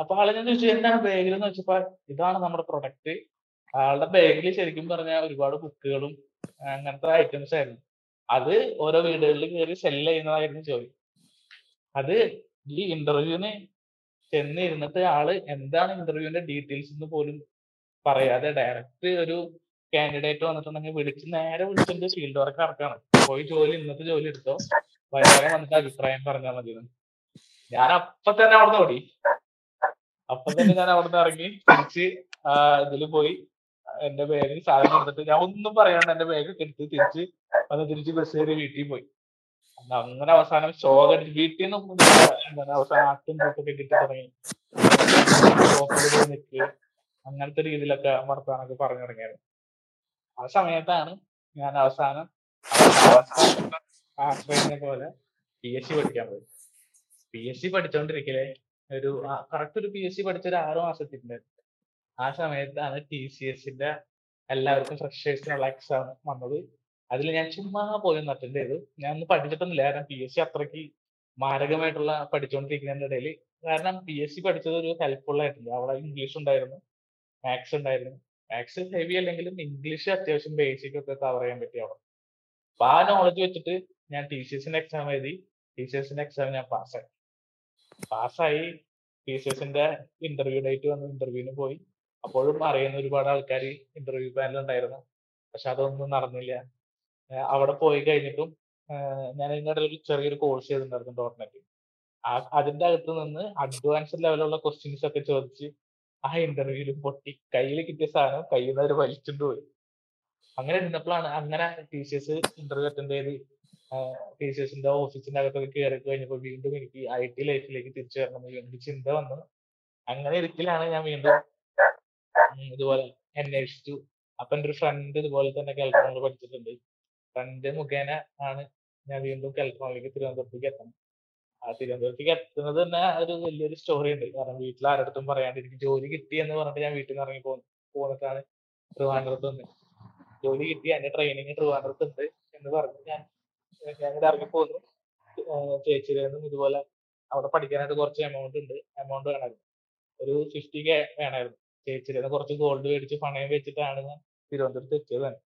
അപ്പൊ ആളെ ഞാൻ ചോദിച്ചു എന്താണ് ബാഗിൽ എന്ന് വെച്ചപ്പോ ഇതാണ് നമ്മുടെ പ്രൊഡക്റ്റ് ആളുടെ ബാഗിൽ ശരിക്കും പറഞ്ഞ ഒരുപാട് ബുക്കുകളും അങ്ങനത്തെ ഐറ്റംസ് ആയിരുന്നു. അത് ഓരോ വീടുകളിൽ കയറി സെൽ ചെയ്യുന്നതായിരുന്നു ജോലി. അത് ഈ ഇന്റർവ്യൂവിന് ചെന്നിരുന്നിട്ട് ആൾ എന്താണ് ഇന്റർവ്യൂവിന്റെ ഡീറ്റെയിൽസ് എന്ന് പോലും പറയാതെ ഡയറക്റ്റ് ഒരു കാൻഡിഡേറ്റ് വന്നിട്ടുണ്ടെങ്കിൽ വിളിച്ച് നേരെ വിളിച്ചിട്ട് ഫീൽഡ് വർക്ക് ഇറക്കാണ് പോയി ജോലി ഇന്നത്തെ ജോലി എടുത്തോ? വൈകുന്നേരം വന്നിട്ട് അഭിപ്രായം പറഞ്ഞാൽ മതി ഞാൻ അപ്പൊ തന്നെ അവിടുന്ന് ഓടി. അപ്പൊ തന്നെ ഞാൻ അവിടുന്ന് ഇറങ്ങി തിരിച്ച് ഇതിൽ പോയി. എന്റെ ബാഗ് സാധനം എടുത്തിട്ട് ഞാൻ ഒന്നും പറയാണ്ട് എന്റെ ബാഗ് ഒക്കെ എടുത്ത് തിരിച്ച് വന്ന് തിരിച്ച് ബസ് കയറി വീട്ടിൽ പോയി. അങ്ങനെ അവസാനം ശോക വീട്ടിൽ നിന്നും എന്താണ് അവസാനം അട്ടും കൂട്ടൊക്കെ കിട്ടി തുടങ്ങി. നിൽക്കുക അങ്ങനത്തെ രീതിയിലൊക്കെ വർത്താനൊക്കെ പറഞ്ഞു തുടങ്ങിയായിരുന്നു ആ സമയത്താണ് ഞാൻ അവസാനം അവസാനം പോലെ പി എസ് സി പഠിക്കാൻ പോയി പി എസ് സി പഠിച്ചോണ്ടിരിക്കലേ ഒരു കറക്റ്റ് ഒരു പി എസ് സി പഠിച്ച ഒരു ആറു മാസത്തിണ്ടായിരുന്നു ആ സമയത്താണ് ടി സി എസിന്റെ എല്ലാവർക്കും ഫ്രഷേഴ്സിനുള്ള എക്സാം വന്നത്. അതിൽ ഞാൻ ചുമ്മാ പോയി ഒന്ന് അറ്റൻഡ് ചെയ്തു. ഞാൻ ഒന്ന് പഠിച്ചിട്ടൊന്നുമില്ല. കാരണം പി എസ് സി അത്രയ്ക്ക് മാരകമായിട്ടുള്ള പഠിച്ചുകൊണ്ടിരിക്കുന്നതിന്റെ ഇടയിൽ കാരണം പി എസ് സി പഠിച്ചത് ഒരു ഹെൽപ്ഫുൾ ആയിട്ടുണ്ട്. അവിടെ ഇംഗ്ലീഷ് ഉണ്ടായിരുന്നു മാത്സ് ഉണ്ടായിരുന്നു. മാത്സ് ഹെവി അല്ലെങ്കിലും ഇംഗ്ലീഷ് അത്യാവശ്യം ബേസിക് ഒക്കെ കവർ ചെയ്യാൻ പറ്റി അവിടെ. അപ്പൊ ആ നോളജ് വെച്ചിട്ട് ഞാൻ ടി സി എസിന്റെ എക്സാം എഴുതി. ടി സി എസിന്റെ എക്സാം ഞാൻ പാസ്സായി പാസ്സായി ടി സി എസിന്റെ ഇന്റർവ്യൂ ഡേറ്റ് വന്ന്. ഇന്റർവ്യൂവിന് പോയി. അപ്പോഴും അറിയുന്ന ഒരുപാട് ആൾക്കാർ ഇന്റർവ്യൂ പാനൽ ഉണ്ടായിരുന്നു. പക്ഷെ അതൊന്നും നടന്നില്ല. അവിടെ പോയി കഴിഞ്ഞിട്ടും ഞാൻ ഇതിനിടയിൽ ഒരു ചെറിയൊരു കോഴ്സ് ചെയ്തിട്ടുണ്ടായിരുന്നു. ഡോട്ട് നെറ്റ് ആ അതിന്റെ അകത്ത് നിന്ന് അഡ്വാൻസ്ഡ് ലെവലുള്ള ക്വസ്റ്റ്യൻസ് ഒക്കെ ചോദിച്ച് ആ ഇന്റർവ്യൂവിൽ പൊട്ടി. കയ്യിൽ കിട്ടിയ സാധനം കയ്യിൽ നിന്ന് അവർ വലിച്ചുകൊണ്ട് പോയി. അങ്ങനെ ഇരുന്നപ്പോഴാണ് അങ്ങനെ ടീച്ചേഴ്സ് ഇന്റർവ്യൂ അറ്റൻഡ് ചെയ്ത് ടീച്ചേഴ്സിന്റെ ഓഫീസിന്റെ അകത്തൊക്കെ കയറി കഴിഞ്ഞപ്പോൾ വീണ്ടും എനിക്ക് ഐ ടി ലൈഫിലേക്ക് തിരിച്ചു വരണം എന്ന് ചിന്ത വന്നു. അങ്ങനെ ഇരിക്കലാണ് ഞാൻ വീണ്ടും ഇതുപോലെ അന്വേഷിച്ചു. അപ്പൊ എന്റെ ഒരു ഫ്രണ്ട് ഇതുപോലെ തന്നെ കാലിക്കോണിൽ പഠിച്ചിട്ടുണ്ട്. ഫ്രണ്ട് മുഖേന ആണ് ഞാൻ വീണ്ടും കാലിക്കോണിലേക്ക് തിരുവനന്തപുരത്തേക്ക് എത്തണം. ആ തിരുവനന്തപുരത്തേക്ക് എത്തുന്നത് തന്നെ ഒരു വലിയൊരു സ്റ്റോറി ഉണ്ട്. കാരണം വീട്ടിൽ ആരടുത്തും പറയാണ്ട് എനിക്ക് ജോലി കിട്ടി എന്ന് പറഞ്ഞിട്ട് ഞാൻ വീട്ടിൽ നിന്ന് ഇറങ്ങി പോന്നു. പോന്നിട്ടാണ് ട്രിവാൻഡ്രത്ത് വന്നത് ജോലി കിട്ടി എന്റെ ട്രെയിനിങ് ട്രിവാൻഡ്രത്ത് ഉണ്ട് എന്ന് പറഞ്ഞ് ഞാൻ ഞാൻ ഇവിടെ ഇറങ്ങി പോന്നു. ചേച്ചിയുടെ നിന്നും ഇതുപോലെ അവിടെ പഠിക്കാനായിട്ട് കുറച്ച് എമൗണ്ട് ഉണ്ട്. എമൗണ്ട് വേണമായിരുന്നു. ഒരു ഫിഫ്റ്റി കെ വേണമായിരുന്നു. ചേച്ചിയുടെ കുറച്ച് ഗോൾഡ് മേടിച്ച് പണയം വെച്ചിട്ടാണ് ഞാൻ തിരുവനന്തപുരത്ത് എത്തിയത്. തന്നെ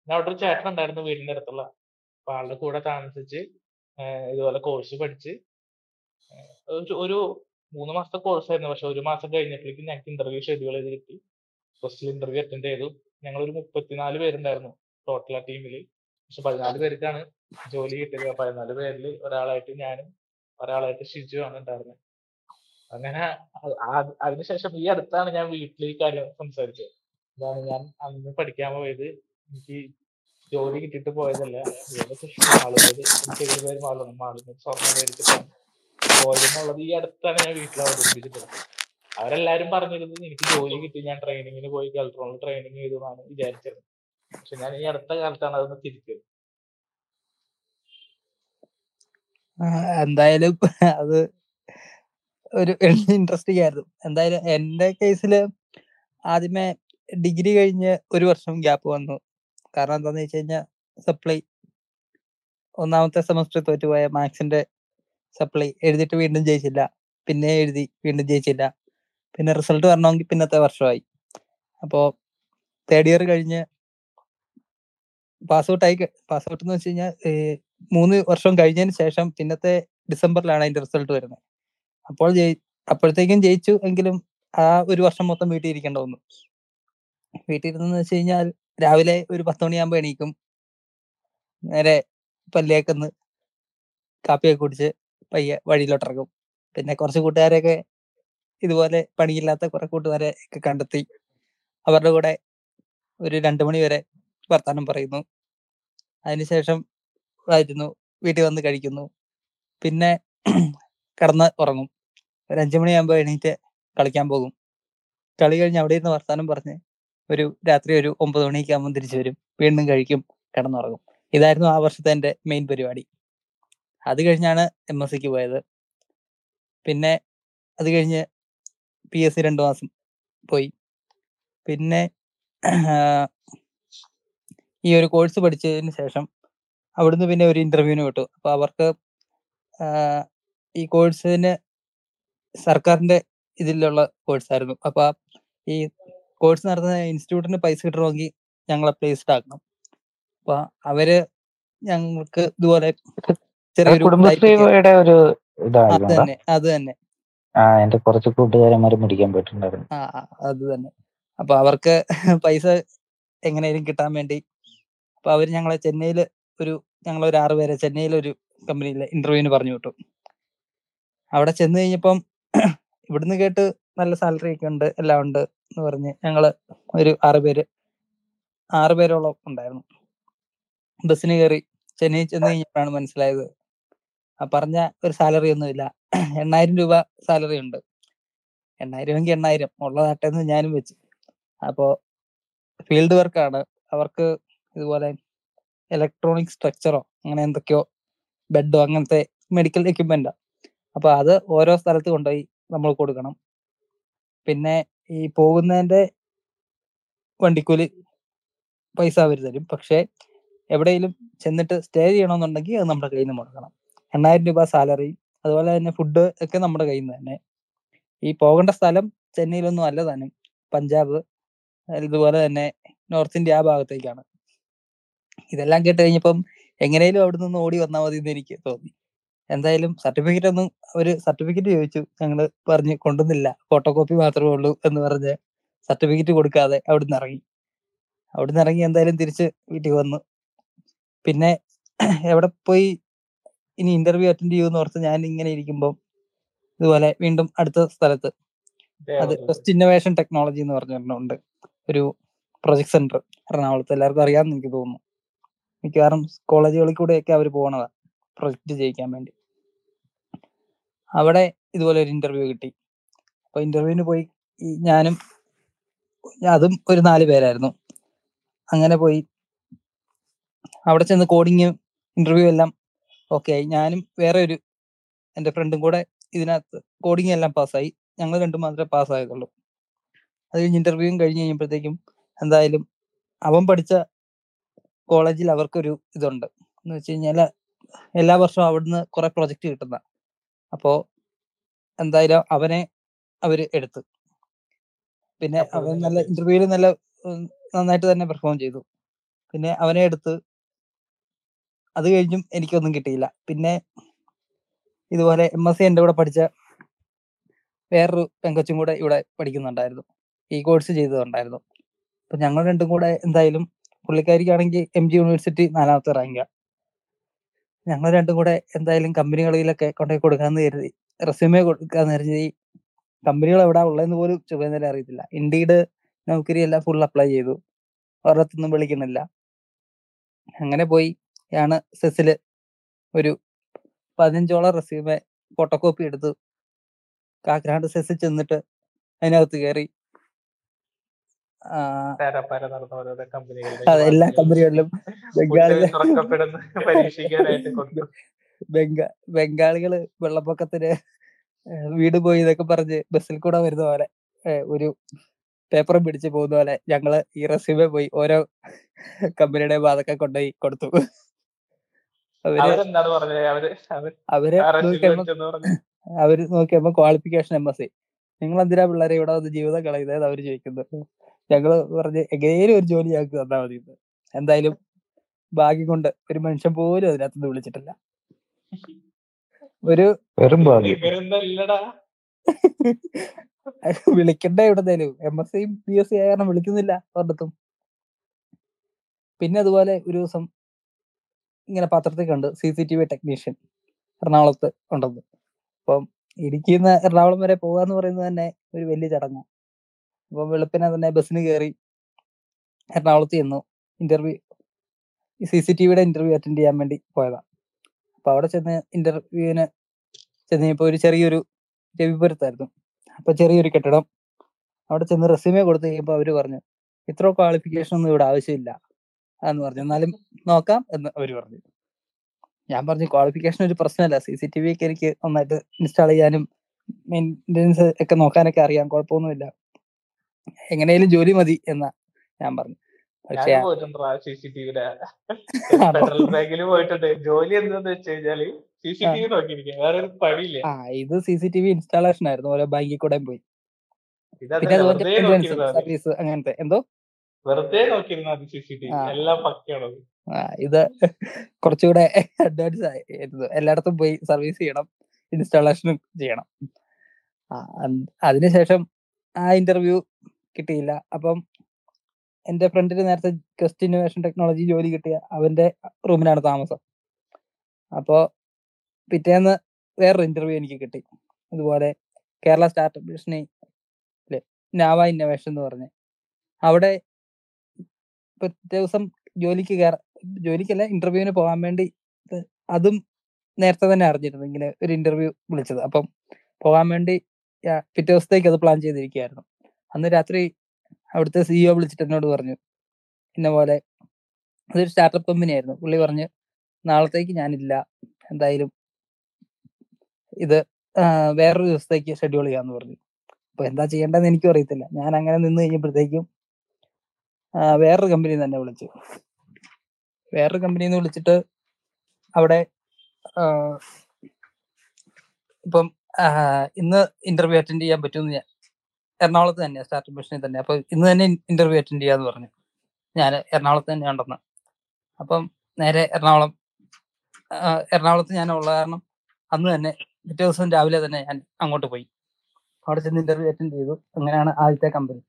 പിന്നെ അവിടെ ഒരു ചേട്ടൻ ഉണ്ടായിരുന്നു വീടിന്റെ അടുത്തുള്ള. അപ്പൊ ആളുടെ കൂടെ താമസിച്ച് ഇതുപോലെ കോഴ്സ് പഠിച്ച് ഒരു മൂന്ന് മാസത്തെ കോഴ്സ് ആയിരുന്നു. പക്ഷെ ഒരു മാസം കഴിഞ്ഞപ്പോഴേക്കും ഞങ്ങൾക്ക് ഇന്റർവ്യൂ ഷെഡ്യൂൾ ചെയ്ത് കിട്ടി. ഫസ്റ്റ് ഇന്റർവ്യൂ അറ്റൻഡ് ചെയ്തു. ഞങ്ങൾ ഒരു മുപ്പത്തിനാല് പേരുണ്ടായിരുന്നു ടോട്ടൽ ആ ടീമിൽ പക്ഷെ പതിനാല് പേർക്കാണ് ജോലി കിട്ടിയത്. പതിനാല് പേരിൽ ഒരാളായിട്ട് ഞാനും ഒരാളായിട്ട് ഷിജു ആണ് ഉണ്ടായിരുന്നത് അങ്ങനെ അതിനുശേഷം ഈ അടുത്താണ് ഞാൻ വീട്ടിൽ ഈ കാര്യം സംസാരിച്ചത്. ഇതാണ് ഞാൻ അന്ന് പഠിക്കാൻ പോയത്. എനിക്ക് ജോലി കിട്ടിയിട്ട് പോയതല്ല. ആളുകൾ ചെറിയ പേര് സ്വർണം മേടിച്ചിട്ടാണ് പോയതെന്നുള്ളത് ഈ അടുത്താണ് ഞാൻ വീട്ടിൽ അവതരിപ്പിച്ചിട്ടുള്ളത് അവരെല്ലാരും പറഞ്ഞിരുന്നത് എനിക്ക് ജോലി കിട്ടി ഞാൻ ട്രെയിനിങ്ങിന് പോയി കൾട്രോണിൽ ട്രെയിനിങ് ചെയ്തു എന്നാണ് വിചാരിച്ചത്. പക്ഷെ ഞാൻ ഈ അടുത്ത കാലത്താണ് അതൊന്ന് തിരിച്ചത്. എന്തായാലും അത് ഒരു [laughs] ഇൻട്രസ്റ്റിംഗ് ആയിരുന്നു എന്തായാലും എന്റെ കേസിൽ ആദ്യമേ ഡിഗ്രി കഴിഞ്ഞ് ഒരു വർഷം ഗ്യാപ്പ് വന്നു. കാരണം എന്താന്ന് വെച്ച് കഴിഞ്ഞാൽ സപ്ലൈ ഒന്നാമത്തെ സെമസ്റ്റർ തോറ്റുപോയ മാത്സിന്റെ സപ്ലൈ എഴുതിയിട്ട് വീണ്ടും ജയിച്ചില്ല. പിന്നെ എഴുതി വീണ്ടും ജയിച്ചില്ല. പിന്നെ റിസൾട്ട് വരണമെങ്കിൽ പിന്നത്തെ വർഷമായി. അപ്പോ തേർഡ് ഇയർ കഴിഞ്ഞ് പാസ് ഔട്ട് ആയി പാസ് ഔട്ട് എന്ന് വെച്ച് കഴിഞ്ഞാൽ മൂന്ന് വർഷം കഴിഞ്ഞതിന് ശേഷം പിന്നത്തെ ഡിസംബറിലാണ് അതിന്റെ റിസൾട്ട് വരുന്നത്. അപ്പോൾ അപ്പോഴത്തേക്കും ജയിച്ചു എങ്കിലും ആ ഒരു വർഷം മൊത്തം വീട്ടിൽ ഇരിക്കേണ്ട വന്നു. വീട്ടിൽ വെച്ച് കഴിഞ്ഞാൽ രാവിലെ ഒരു പത്ത് മണിയാകുമ്പോൾ എണീക്കും. നേരെ പല്ലിയേക്കൊന്ന് കാപ്പിയൊക്കെ കുടിച്ച് പയ്യെ വഴിയിലോട്ടിറങ്ങും. പിന്നെ കുറച്ച് കൂട്ടുകാരെയൊക്കെ ഇതുപോലെ പണിയില്ലാത്ത കുറെ കൂട്ടുകാരെ ഒക്കെ കണ്ടെത്തി അവരുടെ കൂടെ ഒരു രണ്ടു മണി വരെ വർത്താനം പറയുന്നു. അതിനുശേഷം ആയിരുന്നു വീട്ടിൽ വന്ന് കഴിക്കുന്നു. പിന്നെ കിടന്ന് ഉറങ്ങും. ഒരു അഞ്ചു മണിയാകുമ്പോൾ എണീറ്റ് കളിക്കാൻ പോകും. കളി കഴിഞ്ഞ് അവിടെ ഇരുന്ന് വർത്താനം പറഞ്ഞ് ഒരു രാത്രി ഒരു ഒമ്പത് മണിയൊക്കെ ആകുമ്പോൾ തിരിച്ചു വരും. വീണ്ടും കഴിക്കും കിടന്നുറങ്ങും. ഇതായിരുന്നു ആ വർഷത്തെ എന്റെ മെയിൻ പരിപാടി. അത് കഴിഞ്ഞാണ് എം എസ് സിക്ക് പോയത്. പിന്നെ അത് കഴിഞ്ഞ് പി എസ് സി രണ്ടു മാസം പോയി. പിന്നെ ഈ ഒരു കോഴ്സ് പഠിച്ചതിന് ശേഷം അവിടുന്ന് പിന്നെ ഒരു ഇന്റർവ്യൂവിന് വിട്ടു. അപ്പോൾ അവർക്ക് ഈ കോഴ്സിന് സർക്കാരിന്റെ ഇതിലുള്ള കോഴ്സ് ആയിരുന്നു അപ്പൊ ഈ കോഴ്സ് നടത്തുന്ന ഇൻസ്റ്റിറ്റ്യൂട്ടിന് പൈസ കിട്ടണമെങ്കിൽ ഞങ്ങൾ പ്ലേസ്ഡ് ആക്കണം. അപ്പൊ അവർ ഞങ്ങൾക്ക് ഇതുപോലെ ചെറിയൊരു കുടുംബശ്രീയുടെ ഒരു അത് തന്നെ അത് തന്നെ. ആ എന്റെ കുറച്ച് കൂട്ടുകാരന്മാര് പോയിട്ടുണ്ടായിരുന്നു. ആ അത് തന്നെ. അപ്പൊ അവർക്ക് പൈസ എങ്ങനെയും കിട്ടാൻ വേണ്ടി അപ്പൊ അവർ ഞങ്ങളെ ചെന്നൈയിൽ ഒരു ഞങ്ങൾ ഒരു ആറ് പേരെ ചെന്നൈയിൽ ഒരു കമ്പനിയിൽ ഇന്റർവ്യൂവിന് പറഞ്ഞു വിട്ടു. അവിടെ ചെന്ന് കഴിഞ്ഞപ്പം ഇവിടുന്ന് കേട്ട് നല്ല സാലറി ഒക്കെ ഉണ്ട് എല്ലാം ഉണ്ട് എന്ന് പറഞ്ഞ് ഞങ്ങൾ ഒരു ആറ് പേര് ആറ് പേരോളം ഉണ്ടായിരുന്നു. ബസ്സിന് കയറി ചെന്നൈ ചെന്ന് കഴിഞ്ഞപ്പോഴാണ് മനസ്സിലായത്. ആ പറഞ്ഞ ഒരു സാലറി ഒന്നുമില്ല എണ്ണായിരം രൂപ സാലറി ഉണ്ട്. എണ്ണായിരം എങ്കിൽ എണ്ണായിരം ഉള്ളതാട്ടെ എന്ന് ഞാനും വെച്ച്. അപ്പോ ഫീൽഡ് വർക്കാണ് അവർക്ക് ഇതുപോലെ ഇലക്ട്രോണിക് സ്ട്രക്ചറോ അങ്ങനെ എന്തൊക്കെയോ ബെഡോ അങ്ങനത്തെ മെഡിക്കൽ എക്യുപ്മെന്റോ അപ്പൊ അത് ഓരോ സ്ഥലത്ത് കൊണ്ടുപോയി. നമ്മൾ കൊടുക്കണം. പിന്നെ ഈ പോകുന്നതിന്റെ വണ്ടിക്കൂലി പൈസ അവർ തരും. പക്ഷെ എവിടെയെങ്കിലും ചെന്നിട്ട് സ്റ്റേ ചെയ്യണമെന്നുണ്ടെങ്കിൽ അത് നമ്മുടെ കയ്യിൽ നിന്ന് കൊടുക്കണം എണ്ണായിരം രൂപ സാലറി അതുപോലെ തന്നെ ഫുഡ് ഒക്കെ നമ്മുടെ കയ്യിൽ നിന്ന് തന്നെ. ഈ പോകേണ്ട സ്ഥലം ചെന്നൈയിലൊന്നും അല്ല തന്നെ പഞ്ചാബ് ഇതുപോലെ തന്നെ നോർത്ത് ഇന്ത്യ ആ ഭാഗത്തേക്കാണ്. ഇതെല്ലാം കേട്ട് കഴിഞ്ഞപ്പം എങ്ങനെയും അവിടെ നിന്ന് ഓടി വന്നാൽ മതി എന്ന് എനിക്ക് തോന്നി. എന്തായാലും സർട്ടിഫിക്കറ്റ് ഒന്നും ഒരു സർട്ടിഫിക്കറ്റ് ചോദിച്ചു. ഞങ്ങൾ പറഞ്ഞ് കൊണ്ടുവന്നില്ല. ഫോട്ടോ കോപ്പി മാത്രമേ ഉള്ളൂ എന്ന് പറഞ്ഞ് സർട്ടിഫിക്കറ്റ് കൊടുക്കാതെ അവിടുന്ന് ഇറങ്ങി. അവിടുന്ന് ഇറങ്ങി എന്തായാലും തിരിച്ച് വീട്ടിൽ വന്നു. പിന്നെ എവിടെ പോയി ഇനി ഇന്റർവ്യൂ അറ്റൻഡ് ചെയ്യുമെന്ന് ഓർത്ത് ഞാൻ ഇങ്ങനെ ഇരിക്കുമ്പോൾ ഇതുപോലെ വീണ്ടും അടുത്ത സ്ഥലത്ത്. അത് ഫസ്റ്റ് ഇന്നോവേഷൻ ടെക്നോളജി എന്ന് പറഞ്ഞിട്ടുണ്ട്. ഒരു പ്രൊജക്ട് സെന്റർ എറണാകുളത്ത്. എല്ലാവർക്കും അറിയാമെന്ന് എനിക്ക് തോന്നുന്നു. മിക്കവാറും കോളേജുകളിൽ കൂടെയൊക്കെ അവർ പോകണതാണ് പ്രൊജക്ട് ചെയ്യിക്കാൻ വേണ്ടി. അവിടെ ഇതുപോലെ ഒരു ഇന്റർവ്യൂ കിട്ടി. അപ്പൊ ഇന്റർവ്യൂവിന് പോയി ഞാനും അതും ഒരു നാല് പേരായിരുന്നു. അങ്ങനെ പോയി. അവിടെ ചെന്ന് കോഡിങ് ഇന്റർവ്യൂ എല്ലാം ഓക്കെ ആയി. ഞാനും വേറെ ഒരു എന്റെ ഫ്രണ്ടും കൂടെ ഇതിനകത്ത് കോഡിങ് എല്ലാം പാസ്സായി ഞങ്ങൾ രണ്ടും മാത്രമേ പാസ്സായതുള്ളൂ അത് കഴിഞ്ഞ് ഇന്റർവ്യൂവും കഴിഞ്ഞ് കഴിഞ്ഞപ്പോഴത്തേക്കും എന്തായാലും അവൻ പഠിച്ച കോളേജിൽ അവർക്കൊരു ഇതുണ്ട്. എന്ന് വെച്ച് കഴിഞ്ഞാൽ എല്ലാ വർഷവും അവിടുന്ന് കുറെ പ്രൊജക്റ്റ് കിട്ടുന്ന അപ്പോ എന്തായാലും അവനെ അവർ എടുത്തു. പിന്നെ അവൻ നല്ല. ഇന്റർവ്യൂവിൽ നല്ല നന്നായിട്ട് തന്നെ പെർഫോം ചെയ്തു. പിന്നെ അവനെ എടുത്ത്. അത് കഴിഞ്ഞും എനിക്കൊന്നും കിട്ടിയില്ല. പിന്നെ ഇതുപോലെ എം എസ് സി എന്റെ കൂടെ പഠിച്ച വേറൊരു പെങ്കച്ചും കൂടെ ഇവിടെ പഠിക്കുന്നുണ്ടായിരുന്നു. ഈ കോഴ്സ് ചെയ്തതുണ്ടായിരുന്നു. അപ്പൊ ഞങ്ങൾ രണ്ടും കൂടെ എന്തായാലും പുള്ളിക്കാരിക്കാണെങ്കിൽ എം ജി യൂണിവേഴ്സിറ്റി നാലാമത്തെ റാങ്കാ ഞങ്ങൾ രണ്ടും കൂടെ എന്തായാലും കമ്പനികളിലൊക്കെ കൊണ്ടുപോയി കൊടുക്കാന്ന് കരുതി. റെസ്യൂമേ കൊടുക്കാന്ന് കരുതി. കമ്പനികൾ എവിടെ ഉള്ളതെന്ന് പോലും ചുവന്നില്ല അറിയത്തില്ല. ഇൻഡീഡ് നൗക്കരി എല്ലാം ഫുൾ അപ്ലൈ ചെയ്തു. ഒരിടത്തൊന്നും വിളിക്കുന്നില്ല. അങ്ങനെ പോയി. ആണ് സെസിൽ ഒരു പതിനഞ്ചോളം റെസ്യൂമേ ഫോട്ടോകോപ്പി എടുത്ത്. കാക്കനാട് സെസ്സിൽ ചെന്നിട്ട് അതിനകത്ത് കയറി അതെ എല്ലാ കമ്പനികളിലും ബംഗാളിലെ ബംഗാ ബംഗാളികൾ വെള്ളപ്പൊക്കത്തിന് വീട് പോയി ഇതൊക്കെ പറഞ്ഞ് ബസ്സിൽ കൂടെ വരുന്ന പോലെ ഒരു പേപ്പറും പിടിച്ച് പോകുന്ന പോലെ ഞങ്ങൾ ഈ റെസ്യൂമെ പോയി ഓരോ കമ്പനിയുടെ അതൊക്കെ കൊണ്ടുപോയി കൊടുത്തു. അവർ അവർ അവർ നോക്കിയപ്പോ അവർ നോക്കിയപ്പോ ക്വാളിഫിക്കേഷൻ എം എസ് സി നിങ്ങൾ എന്തിനാ പിള്ളേരെ ഇവിടെ വന്ന് ജീവിതം കളയുന്നത് അവർ ചോദിക്കുന്നത് ഞങ്ങൾ പറഞ്ഞ് എങ്ങനെയും ഒരു ജോലി ഞങ്ങൾക്ക് തന്നാ മതി എന്തായാലും ഭാഗ്യം കൊണ്ട് ഒരു മനുഷ്യൻ പോലും അതിനകത്തുനിന്ന് വിളിച്ചിട്ടില്ല. ഒരു വെറും വിളിക്കണ്ടേ എവിടെന്നേലും എം എസ് സിയും പി എസ് സി ആയ കാരണം വിളിക്കുന്നില്ല ഒരിടത്തും. പിന്നെ അതുപോലെ ഒരു ദിവസം ഇങ്ങനെ പത്രത്തിൽ കണ്ട് C C T V technician എറണാകുളത്ത് ഉണ്ടെന്ന്. അപ്പം ഇടുക്കിയിൽ നിന്ന് എറണാകുളം വരെ പോകാന്ന് പറയുന്നത് തന്നെ ഒരു വലിയ ചടങ്ങാണ് അപ്പൊ വെളുപ്പിനെ തന്നെ ബസ്സിന് കയറി എറണാകുളത്ത് ചെന്നു. ഇന്റർവ്യൂ സി സി ടി വിയുടെ ഇന്റർവ്യൂ അറ്റൻഡ് ചെയ്യാൻ വേണ്ടി പോയതാ. അപ്പൊ അവിടെ ചെന്ന് ഇന്റർവ്യൂവിന് ചെന്ന് കഴിഞ്ഞപ്പോ ഒരു ചെറിയൊരു രവിപുരത്തായിരുന്നു. അപ്പൊ ചെറിയൊരു കെട്ടിടം. അവിടെ ചെന്ന് റെസ്യൂമേ കൊടുത്തു കഴിയുമ്പോൾ അവർ പറഞ്ഞു ഇത്ര ക്വാളിഫിക്കേഷൻ ഒന്നും ഇവിടെ ആവശ്യമില്ല എന്ന് പറഞ്ഞു. എന്നാലും നോക്കാം എന്ന് അവർ പറഞ്ഞു. ഞാൻ പറഞ്ഞു ക്വാളിഫിക്കേഷൻ ഒരു പ്രശ്നമല്ല. സി സി ടി വി ഒക്കെ എനിക്ക് നന്നായിട്ട് ഇൻസ്റ്റാൾ ചെയ്യാനും മെയിന്റെനൻസ് ഒക്കെ നോക്കാനൊക്കെ അറിയാം. കുഴപ്പമൊന്നുമില്ല. എങ്ങനെയാലും ജോലി മതി എന്നാ ഞാൻ പറഞ്ഞു. പക്ഷേ സി സി [laughs] ഫെഡറൽ ബാങ്കിൽ പോയിട്ടുണ്ട്. ജോലി എന്താന്ന് വെച്ച് കഴിഞ്ഞാൽ സി സി ടി വി നോക്കിയിരിക്കുക വേറെ ഒരു പണിയില്ല. ആ ഇത് C C T V installation ആയിരുന്നു. ഓരോ ബാങ്കിൽ കൂടെ പോയി. പിന്നെ സർവീസ് അങ്ങനത്തെ. എന്തോ? വെറുതെ നോക്കിയിരുന്നാ മതി സി സി ടി വി എല്ലാം ആ, ഇത് കുറച്ചുകൂടെ അഡ്വാൻസ് ആയിരുന്നു എല്ലായിടത്തും പോയി സർവീസ് ചെയ്യണം. ഇൻസ്റ്റാളേഷനും ചെയ്യണം. അതിനുശേഷം ആ ഇന്റർവ്യൂ കിട്ടിയില്ല. അപ്പം എന്റെ ഫ്രണ്ടിന് നേരത്തെ ഗസ്റ്റ് ഇന്നോവേഷൻ ടെക്നോളജി ജോലി കിട്ടിയ അവന്റെ റൂമിലാണ് താമസം. അപ്പോ പിറ്റേന്ന് വേറൊരു ഇന്റർവ്യൂ എനിക്ക് കിട്ടി. അതുപോലെ കേരള സ്റ്റാർട്ടപ്പ് മിഷനി നാവ ഇന്നോവേഷൻ എന്ന് പറഞ്ഞ്. അവിടെ പിറ്റേ ദിവസം ജോലിക്ക് കയറ ജോലിക്കല്ല ഇന്റർവ്യൂവിന് പോകാൻ വേണ്ടി അതും നേരത്തെ തന്നെ അറിഞ്ഞിരുന്നു ഇങ്ങനെ ഒരു ഇന്റർവ്യൂ വിളിച്ചത്. അപ്പം പോകാൻ വേണ്ടി പിറ്റേ ദിവസത്തേക്ക് അത് പ്ലാൻ ചെയ്തിരിക്കുകയായിരുന്നു അന്ന് രാത്രി അവിടുത്തെ സിഇഒ വിളിച്ചിട്ട് എന്നോട് പറഞ്ഞു ഇന്ന പോലെ അതൊരു സ്റ്റാർട്ടപ്പ് കമ്പനി ആയിരുന്നു. പുള്ളി പറഞ്ഞ് നാളത്തേക്ക് ഞാനില്ല. എന്തായാലും ഇത് വേറൊരു ദിവസത്തേക്ക് ഷെഡ്യൂൾ ചെയ്യാന്ന് പറഞ്ഞു. അപ്പൊ എന്താ ചെയ്യേണ്ടതെന്ന് എനിക്കും അറിയത്തില്ല. ഞാൻ അങ്ങനെ നിന്ന് കഴിഞ്ഞപ്പോഴത്തേക്കും വേറൊരു കമ്പനി തന്നെ വിളിച്ചു. വേറൊരു കമ്പനിയിൽ നിന്ന് വിളിച്ചിട്ട് അവിടെ ഇപ്പം ഇന്ന് ഇന്റർവ്യൂ അറ്റൻഡ് ചെയ്യാൻ പറ്റുമെന്ന് എറണാകുളത്ത് തന്നെ സ്റ്റാർട്ടപ്പ് മിഷനിൽ തന്നെ. അപ്പൊ ഇന്ന് തന്നെ ഇന്റർവ്യൂ അറ്റൻഡ് ചെയ്യാന്ന് പറഞ്ഞു. ഞാൻ എറണാകുളത്ത് തന്നെ ഉണ്ടെന്ന്. അപ്പം നേരെ എറണാകുളം എറണാകുളത്ത് ഞാൻ ഉള്ള കാരണം അന്ന് തന്നെ പിറ്റേ ദിവസം രാവിലെ തന്നെ ഞാൻ അങ്ങോട്ട് പോയി. അവിടെ ചെന്ന് ഇന്റർവ്യൂ അറ്റൻഡ് ചെയ്തു. അങ്ങനെയാണ് ആദ്യത്തെ കമ്പനി.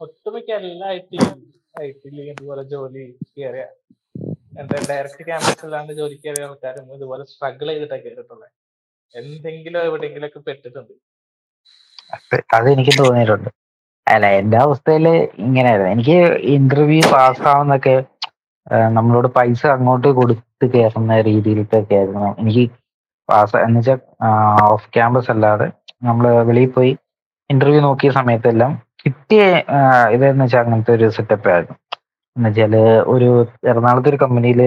ഒട്ടുമിക്ക ഐ ടി ഐ ടിയിൽ ജോലി കയറിയ എന്താ ഡയറക്റ്റ് ക്യാമ്പസ് അല്ലാണ്ട് ജോലി കയറിയ ആൾക്കാരും ഇതുപോലെ സ്ട്രഗിൾ ചെയ്തിട്ടാണ് കയറിയിട്ടുള്ളത് എന്തെങ്കിലും എവിടെയെങ്കിലും ഒക്കെ പെട്ടിട്ടുണ്ട്. അത് എനിക്ക് തോന്നിയിട്ടുണ്ട്. അല്ല എന്റെ അവസ്ഥയിൽ ഇങ്ങനെയായിരുന്നു. എനിക്ക് ഇന്റർവ്യൂ പാസ്സാവുന്നൊക്കെ നമ്മളോട് പൈസ അങ്ങോട്ട് കൊടുത്ത് കയറുന്ന രീതിയിലൊക്കെ ആയിരുന്നു. എനിക്ക് പാസ് എന്ന് വെച്ചാൽ ഓഫ് ക്യാമ്പസ് അല്ലാതെ നമ്മൾ വെളിയിൽ പോയി ഇന്റർവ്യൂ നോക്കിയ സമയത്തെല്ലാം കിട്ടിയ ഇതെന്ന് വെച്ചാൽ അങ്ങനത്തെ ഒരു സെറ്റപ്പ് ആയിരുന്നു. എന്ന് വെച്ചാൽ ഒരു എറണാകുളത്തെ ഒരു കമ്പനിയിൽ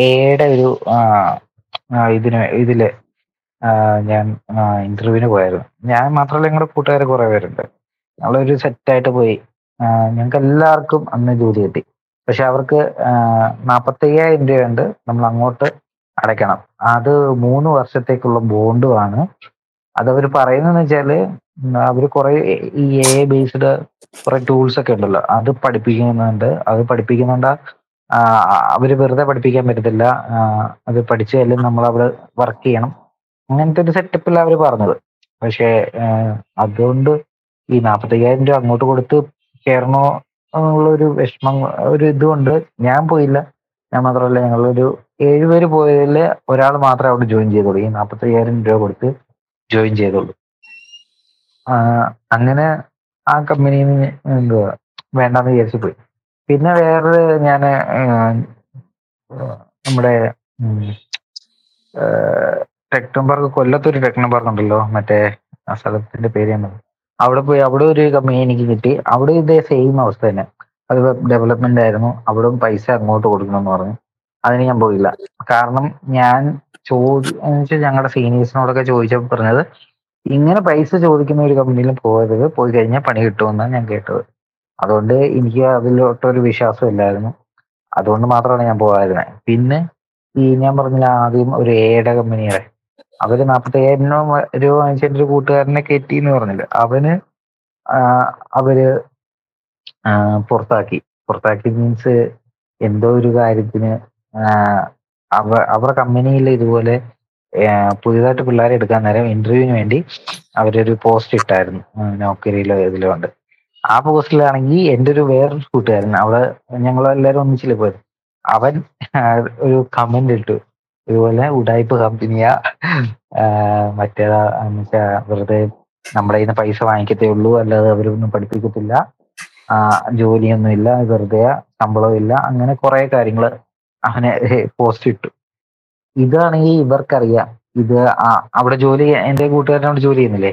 എയുടെ ഒരു ഇതിന് ഇതിൽ ഞാൻ ഇന്റർവ്യൂവിന് പോയായിരുന്നു. ഞാൻ മാത്രമല്ല ഞങ്ങളുടെ കൂട്ടുകാർ കുറെ പേരുണ്ട്. ഞങ്ങളൊരു സെറ്റായിട്ട് പോയി. ഞങ്ങൾക്ക് എല്ലാവർക്കും അന്ന് ജോലി കിട്ടി. പക്ഷെ അവർക്ക് നാപ്പത്തയ്യായിരം രൂപയുണ്ട്. നമ്മൾ അങ്ങോട്ട് അടയ്ക്കണം. അത് മൂന്ന് വർഷത്തേക്കുള്ള ബോണ്ടുമാണ് അതവർ പറയുന്നതെന്ന് വെച്ചാൽ അവർ കുറെ ഈ എ ബേസ്ഡ് കുറെ ടൂൾസ് ഒക്കെ ഉണ്ടല്ലോ. അത് പഠിപ്പിക്കുന്നുണ്ട്. അത് പഠിപ്പിക്കുന്നുണ്ട് അവർ വെറുതെ പഠിപ്പിക്കാൻ പറ്റത്തില്ല. അത് പഠിച്ചാലും നമ്മൾ അവിടെ വർക്ക് ചെയ്യണം. അങ്ങനത്തെ ഒരു സെറ്റപ്പില്ല അവർ പറഞ്ഞത്. പക്ഷേ അതുകൊണ്ട് ഈ നാപ്പത്തയ്യായിരം രൂപ അങ്ങോട്ട് കൊടുത്ത് കയറണോ എന്നുള്ള ഒരു വിഷമം ഒരു ഇതുകൊണ്ട് ഞാൻ പോയില്ല. ഞാൻ മാത്രമല്ല ഞങ്ങളൊരു ഏഴുപേര് പോയതിൽ ഒരാൾ മാത്രമേ അവിടെ ജോയിൻ ചെയ്തുള്ളൂ. ഈ നാപ്പത്തയ്യായിരം രൂപ കൊടുത്ത് ജോയിൻ ചെയ്തുള്ളൂ. അങ്ങനെ ആ കമ്പനിയിൽ നിന്ന് എന്തുവാ വേണ്ടാന്ന് വിചാരിച്ചു പോയി. പിന്നെ വേറെ ഞാൻ നമ്മുടെ ടെക്നം പാർക്ക് കൊല്ലത്തൊരു കൊല്ലത്തൊരു ടെക്നോപാർക്ക് ഉണ്ടല്ലോ മറ്റേ ആ സ്ഥലത്തിന്റെ പേര് ഞാൻ അവിടെ പോയി അവിടെ ഒരു കമ്പനി എനിക്ക് കിട്ടി. അവിടെ ഇതേ സെയിം അവസ്ഥ തന്നെ. അത് ഡെവലപ്മെന്റ് ആയിരുന്നു. അവിടെ പൈസ അങ്ങോട്ട് കൊടുക്കണമെന്ന് പറഞ്ഞു. അതിന് ഞാൻ പോയില്ല. കാരണം ഞാൻ ചോദിച്ചു ഞങ്ങളുടെ സീനിയേഴ്സിനോടൊക്കെ ചോദിച്ചപ്പോൾ പറഞ്ഞത് ഇങ്ങനെ പൈസ ചോദിക്കുന്ന ഒരു കമ്പനിയിലും പോകരുത്. പോയി കഴിഞ്ഞാൽ പണി കിട്ടുമെന്നാണ് ഞാൻ കേട്ടത്. അതുകൊണ്ട് എനിക്ക് അതിലോട്ടൊരു വിശ്വാസം ഇല്ലായിരുന്നു. അതുകൊണ്ട് മാത്രമാണ് ഞാൻ പോകാതിരുന്നത് പിന്നെ ഈ ഞാൻ പറഞ്ഞില്ല ആദ്യം ഒരു എയുടെ കമ്പനിയുടെ. അവർ നാപ്പത്തയ്യായിരം രൂപ വാങ്ങിച്ച ഒരു കൂട്ടുകാരനെ കയറ്റി എന്ന് പറഞ്ഞില്ല. അവന് അവർ പുറത്താക്കി. പുറത്താക്കി മീൻസ് എന്തോ ഒരു കാര്യത്തിന് അവ അവരുടെ കമ്പനിയിൽ ഇതുപോലെ പുതിയതായിട്ട് പിള്ളേരെ എടുക്കാൻ നേരം ഇന്റർവ്യൂവിന് വേണ്ടി അവരൊരു പോസ്റ്റ് ഇട്ടായിരുന്നു നോക്കരിയിലോ ഇതിലോ ഉണ്ട്. ആ പോസ്റ്റിലാണെങ്കിൽ എന്റെ ഒരു വേറൊരു കൂട്ടുകാരൻ അവിടെ ഞങ്ങൾ എല്ലാവരും ഒന്നിച്ചില്ലേ പോയത്? അവൻ ഒരു കമന്റ് ഇട്ടു. ഇതുപോലെ ഉടായ്പ കമ്പനിയാ മറ്റേതാ എന്ന് വെച്ചാ വെറുതെ നമ്മുടെ കയ്യിൽ നിന്ന് പൈസ വാങ്ങിക്കത്തേ ഉള്ളൂ അല്ലാതെ അവരൊന്നും പഠിപ്പിക്കത്തില്ല. ജോലിയൊന്നും ഇല്ല വെറുതെ ശമ്പളവും ഇല്ല അങ്ങനെ കുറെ കാര്യങ്ങൾ അവനെ പോസ്റ്റ് ഇട്ടു. ഇതാണെങ്കിൽ ഇവർക്കറിയാം. ഇത് അവിടെ ജോലി എന്റെ കൂട്ടുകാരനോട് ജോലി ചെയ്യുന്നില്ലേ?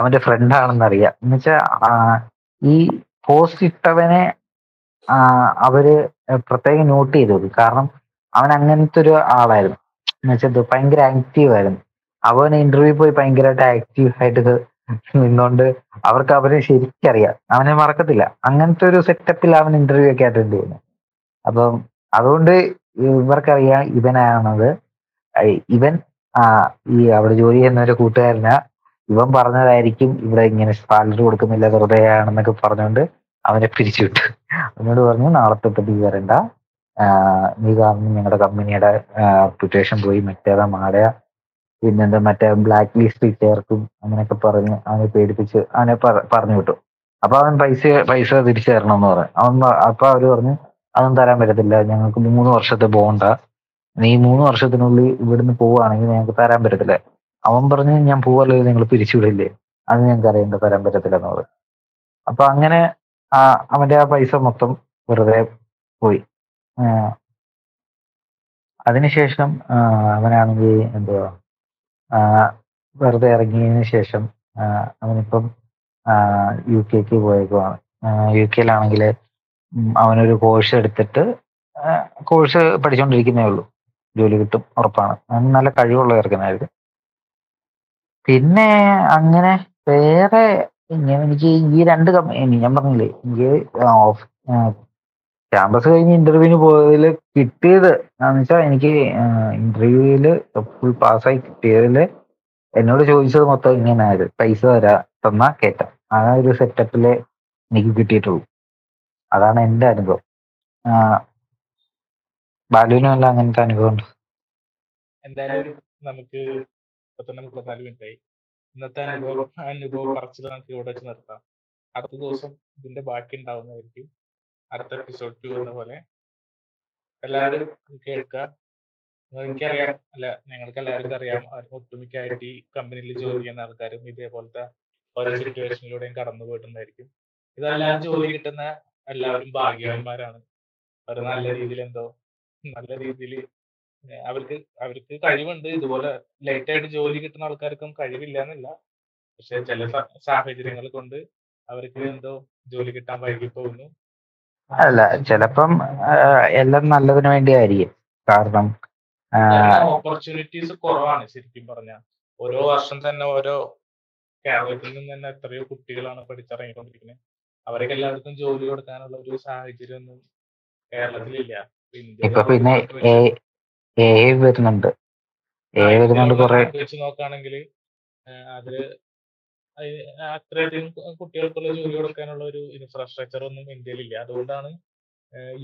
അവന്റെ ഫ്രണ്ട് ആണെന്ന് അറിയാം. എന്നുവെച്ചാ ഈ പോസ്റ്റ് ഇട്ടവനെ അവർ പ്രത്യേകം നോട്ട് ചെയ്തു കാരണം അവൻ അങ്ങനത്തെ ഒരു ആളായിരുന്നു എന്നുവെച്ചാൽ ഭയങ്കര ആക്റ്റീവ് ആയിരുന്നു. അവൻ ഇന്റർവ്യൂ പോയി ഭയങ്കരമായിട്ട് ആക്റ്റീവ് ആയിട്ട് നിന്നോണ്ട് അവർക്ക് അവരെ ശരിക്കറിയാം. അവനെ മറക്കത്തില്ല. അങ്ങനത്തെ ഒരു സെറ്റപ്പിൽ അവൻ ഇന്റർവ്യൂ ഒക്കെ അറ്റൻഡ് ചെയ്യുന്നത് അപ്പം അതുകൊണ്ട് ഇവർക്കറിയാം ഇവനാണത്. ഇവൻ ആ ഈ അവിടെ ജോലി ചെയ്യുന്ന ഒരു കൂട്ടുകാരന് ഇവൻ പറഞ്ഞതായിരിക്കും ഇവിടെ ഇങ്ങനെ സാലറി കൊടുക്കുന്നില്ല വെറുതെ ആണെന്നൊക്കെ പറഞ്ഞുകൊണ്ട് അവനെ പിരിച്ചുവിട്ടു അവനോട് പറഞ്ഞു നാളെ തൊട്ട് നീ വരണ്ട. നീ കാരണം ഞങ്ങളുടെ കമ്പനിയുടെ റെപ്യൂട്ടേഷൻ പോയി. മറ്റേതാ മാടയ പിന്നെന്താ മറ്റേ ബ്ലാക്ക് ലിസ്റ്റിൽ ചേർക്കും. അങ്ങനെയൊക്കെ പറഞ്ഞ് അവനെ പേടിപ്പിച്ച് അവനെ പറഞ്ഞു വിട്ടു. അപ്പൊ അവൻ പൈസ പൈസ തിരിച്ചു തരണം എന്ന് പറഞ്ഞു. അവൻ അപ്പൊ അവർ പറഞ്ഞു അതൊന്നും തരാൻ പറ്റത്തില്ല. ഞങ്ങൾക്ക് മൂന്ന് വർഷത്തെ ബോണ്ടാ നീ മൂന്ന് വർഷത്തിനുള്ളിൽ ഇവിടുന്ന് പോവുകയാണെങ്കിൽ ഞങ്ങൾക്ക് തരാൻ പറ്റത്തില്ല. അവൻ പറഞ്ഞു ഞാൻ പോവല്ലോ നിങ്ങൾ പിരിച്ചുവിടില്ലേ? അത് ഞങ്ങൾക്ക് അറിയേണ്ട തരാൻ പറ്റത്തില്ല എന്നുള്ളത്. അപ്പൊ അങ്ങനെ ആ അവന്റെ ആ പൈസ മൊത്തം വെറുതെ പോയി. അതിനുശേഷം അവനാണെങ്കിൽ എന്തുവാ വെറുതെ ഇറങ്ങിയതിന് ശേഷം അവനിപ്പം യു കെക്ക് പോയേക്കുവാണ്. യു കെയിലാണെങ്കിൽ അവനൊരു കോഴ്സ് എടുത്തിട്ട് കോഴ്സ് പഠിച്ചുകൊണ്ടിരിക്കുന്നേ ഉള്ളൂ. ജോലി കിട്ടും ഉറപ്പാണ്. നല്ല കഴിവുള്ള ചെറുക്കനായിരുന്നു. പിന്നെ അങ്ങനെ വേറെ ഇങ്ങനെ എനിക്ക് ഈ രണ്ട് കമ്പനി ഞാൻ പറഞ്ഞില്ലേ എനിക്ക് ഓഫ് ക്യാമ്പസ് കഴിഞ്ഞ് ഇന്റർവ്യൂവിന് പോയതിൽ കിട്ടിയത് എന്ന് വെച്ചാൽ എനിക്ക് ഇന്റർവ്യൂവിൽ ഫുൾ പാസ്സായി കിട്ടിയതിൽ എന്നോട് ചോദിച്ചത് മൊത്തം ഇങ്ങനെയായത് പൈസ തരാ തന്നാ കേറ്റാം. ആ ഒരു സെറ്റപ്പിൽ എനിക്ക് കിട്ടിയിട്ടുള്ളൂ. അതാണ് എന്റെ അനുഭവം. ബാലുവിനും അല്ല അങ്ങനത്തെ അനുഭവം ഉണ്ട് എന്തായാലും നമുക്ക് ഇന്നത്തെ അനുഭവം അനുഭവം പറച്ചിൽ നമുക്ക് ഇവിടെ വെച്ച് നിർത്താം. അടുത്ത ദിവസം ഇതിന്റെ ബാക്കി ഉണ്ടാവുന്നതായിരിക്കും. അടുത്ത എപ്പിസോഡ് എന്ന പോലെ. എല്ലാവരും കേൾക്കുക. എനിക്കറിയാം അല്ല ഞങ്ങൾക്ക് എല്ലാവർക്കും അറിയാം ഒട്ടുമിക്കായിട്ട് ഈ കമ്പനിയിൽ ജോലി ചെയ്യുന്ന ആൾക്കാരും ഇതേപോലത്തെ ഓരോ സിറ്റുവേഷനിലൂടെയും കടന്നു പോയിട്ടുണ്ടായിരിക്കും. ഇതെല്ലാം ജോലി കിട്ടുന്ന എല്ലാവരും ഭാഗ്യവാന്മാരാണ്. അവർ നല്ല രീതിയിൽ എന്തോ നല്ല രീതിയിൽ അവർക്ക് അവർക്ക് കഴിവുണ്ട്. ഇതുപോലെ ലേറ്റ് ആയിട്ട് ജോലി കിട്ടുന്ന ആൾക്കാർക്കും കഴിവില്ല എന്നല്ല പക്ഷെ ചില സാഹചര്യങ്ങൾ കൊണ്ട് അവർക്ക് എന്തോ ജോലി കിട്ടാൻ വൈകി പോകുന്നു. അല്ല ചിലപ്പം എല്ലാം നല്ലതിന് വേണ്ടിയായിരിക്കും. കാരണം ഓപ്പർച്യൂണിറ്റീസ് കുറവാണ് ശരിക്കും പറഞ്ഞ. ഓരോ വർഷം തന്നെ ഓരോ കേരളത്തിൽ നിന്ന് തന്നെ എത്രയോ കുട്ടികളാണ് പഠിച്ചിറങ്ങിക്കൊണ്ടിരിക്കുന്നത് അവർക്ക് എല്ലാവർക്കും ജോലി കൊടുക്കാനുള്ള ഒരു സാഹചര്യം ഒന്നും കേരളത്തിലില്ല. ഇപ്പൊ പിന്നെ എ വരുന്നുണ്ട്. എ വരുന്നുണ്ട് കുറെ വെച്ച് നോക്കുകയാണെങ്കിൽ അതിൽ അത്രയധികം കുട്ടികൾക്കുള്ള ജോലി കൊടുക്കാനുള്ള ഒരു ഇൻഫ്രാസ്ട്രക്ചർ ഒന്നും ഇന്ത്യയിലില്ല. അതുകൊണ്ടാണ്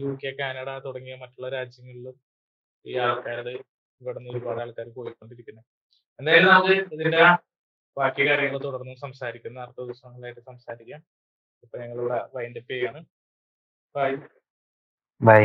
യു കെ കാനഡ തുടങ്ങിയ മറ്റുള്ള രാജ്യങ്ങളിലും ഈ ആൾക്കാരുടെ ഇവിടെ നിന്ന് ഒരുപാട് ആൾക്കാർ പോയിക്കൊണ്ടിരിക്കുന്നത് എന്തായാലും നമുക്ക് ഇതിന്റെ ബാക്കി കാര്യങ്ങൾ തുടർന്ന് സംസാരിക്കുന്ന അടുത്ത ദിവസങ്ങളായിട്ട് സംസാരിക്കാം. ഇപ്പൊ ഞങ്ങളിവിടെ വൈൻഡപ്പ് ചെയ്യാണ്. Bye bye